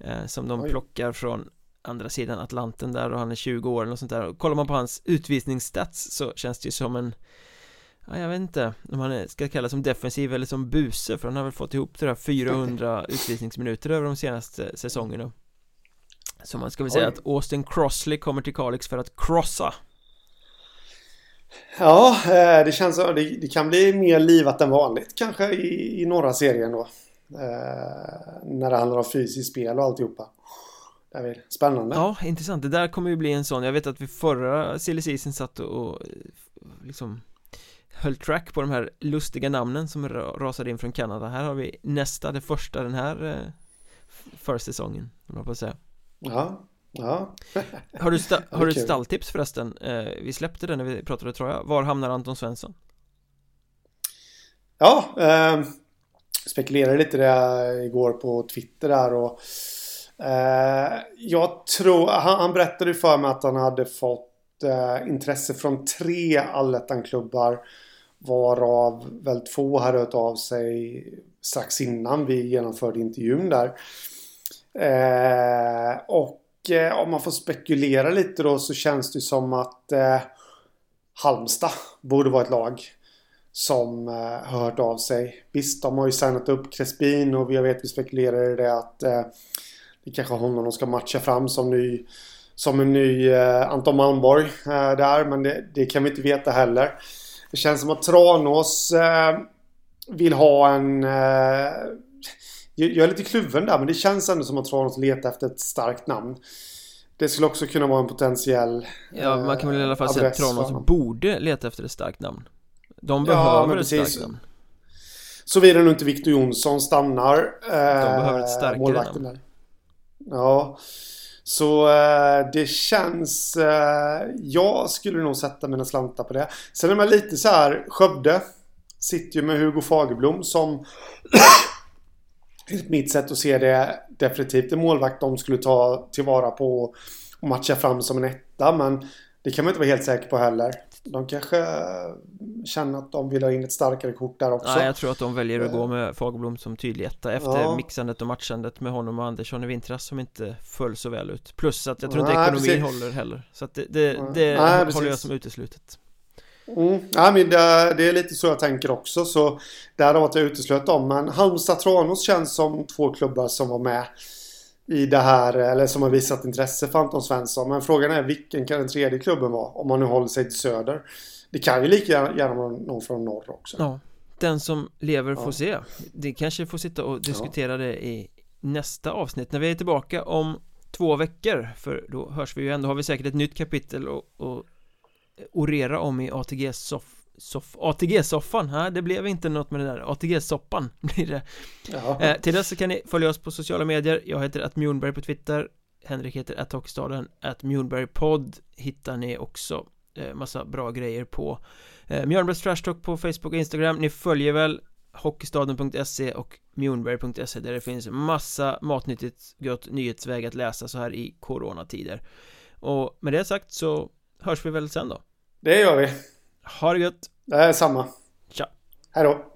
eh, Som de Oj. plockar från andra sidan Atlanten där och han är 20 år eller sånt där och kollar man på hans utvisningsstats så känns det ju som en Ja, jag vet inte om han ska kallas som defensiv eller som buse för han har väl fått ihop det där 400 utvisningsminuter över de senaste säsongerna Så man ska väl säga att Austin Crossley kommer till Kalix för att crossa Ja, eh, det känns det, det kan bli mer livat än vanligt kanske i, i norra serien då Eh, när det handlar om fysiskt spel och alltihopa. Spännande. Ja, intressant. Det där kommer ju bli en sån. Jag vet att vi förra silly season satt och liksom höll track på de här lustiga namnen som rasade in från Kanada. Här har vi nästa, det första den här eh, försäsongen, jag får säga. Ja, ja. har du, har du ett stalltips förresten? Eh, vi släppte det när vi pratade tror jag. Var hamnar Anton Svensson? Ja, eh, spekulerade lite där igår på Twitter där och eh, jag tror, han, han berättade för mig att han hade fått eh, intresse från tre allettan-klubbar varav väl två hade hört av sig strax innan vi genomförde intervjun där. Eh, och eh, om man får spekulera lite då så känns det som att eh, Halmstad borde vara ett lag som eh, hört av sig. Visst, de har ju signat upp Crespin och jag vet vi spekulerar i det att eh, det kanske är honom de ska matcha fram som ny som en ny eh, Anton Malmborg eh, där, men det, det, kan vi inte veta heller. Det känns som att Tranås eh, vill ha en... Eh, Eh, jag är lite kluven där, men det känns ändå som att Tranås letar efter ett starkt namn. Det skulle också kunna vara en potentiell Ja, man kan väl i alla fall säga att Tranås borde leta efter ett starkt namn. De behöver ja, ett starkt namn. Såvida nu inte Victor Jonsson stannar De behöver ett starkare namn. där. Ja Så eh, det känns eh, Jag skulle nog sätta mina slantar på det. Sen är man lite så här Skövde Sitter ju med Hugo Fagerblom som Enligt mitt sätt att se det Definitivt. En målvakt de skulle ta tillvara på Och matcha fram som en etta men Det kan man inte vara helt säker på heller. De kanske känner att de vill ha in ett starkare kort där också. Nej, jag tror att de väljer att gå med Fagerblom som tydlig etta efter ja. mixandet och matchandet med honom och Andersson i vintras som inte föll så väl ut. Plus att jag tror inte ekonomin precis. håller heller. Så att det, det, det Nej, håller jag som uteslutet Mm. Ja, men det, det, är lite så jag tänker också så Där har varit jag uteslöt dem men Halmstad Tranås känns som två klubbar som var med i det här, eller som har visat intresse för Anton Svensson. Men frågan är vilken kan den tredje klubben vara? Om man nu håller sig till söder. Det kan ju lika gärna vara någon från norr också. Ja, den som lever får ja. se. Det kanske får sitta och diskutera ja. det i nästa avsnitt. När vi är tillbaka om två veckor. För då hörs vi ju ändå, har vi säkert ett nytt kapitel att orera om i ATG Soff soff ATG-soffan, ja, det blev inte något med det där. ATG-soppan blir det. Eh, Till dess så kan ni följa oss på sociala medier. Jag heter att Mjornberg på Twitter. Henrik heter att Hockeystaden. Att Mjornbergpodd hittar ni också eh, massa bra grejer på. Eh, Mjörnbergs Trash Talk på Facebook och Instagram. Ni följer väl Hockeystaden.se och Mjornberg.se där det finns massa matnyttigt gott nyhetsväg att läsa så här i coronatider. Och med det sagt så hörs vi väl sen då Det gör vi ha det gött! Det är samma. Tja! Hej då!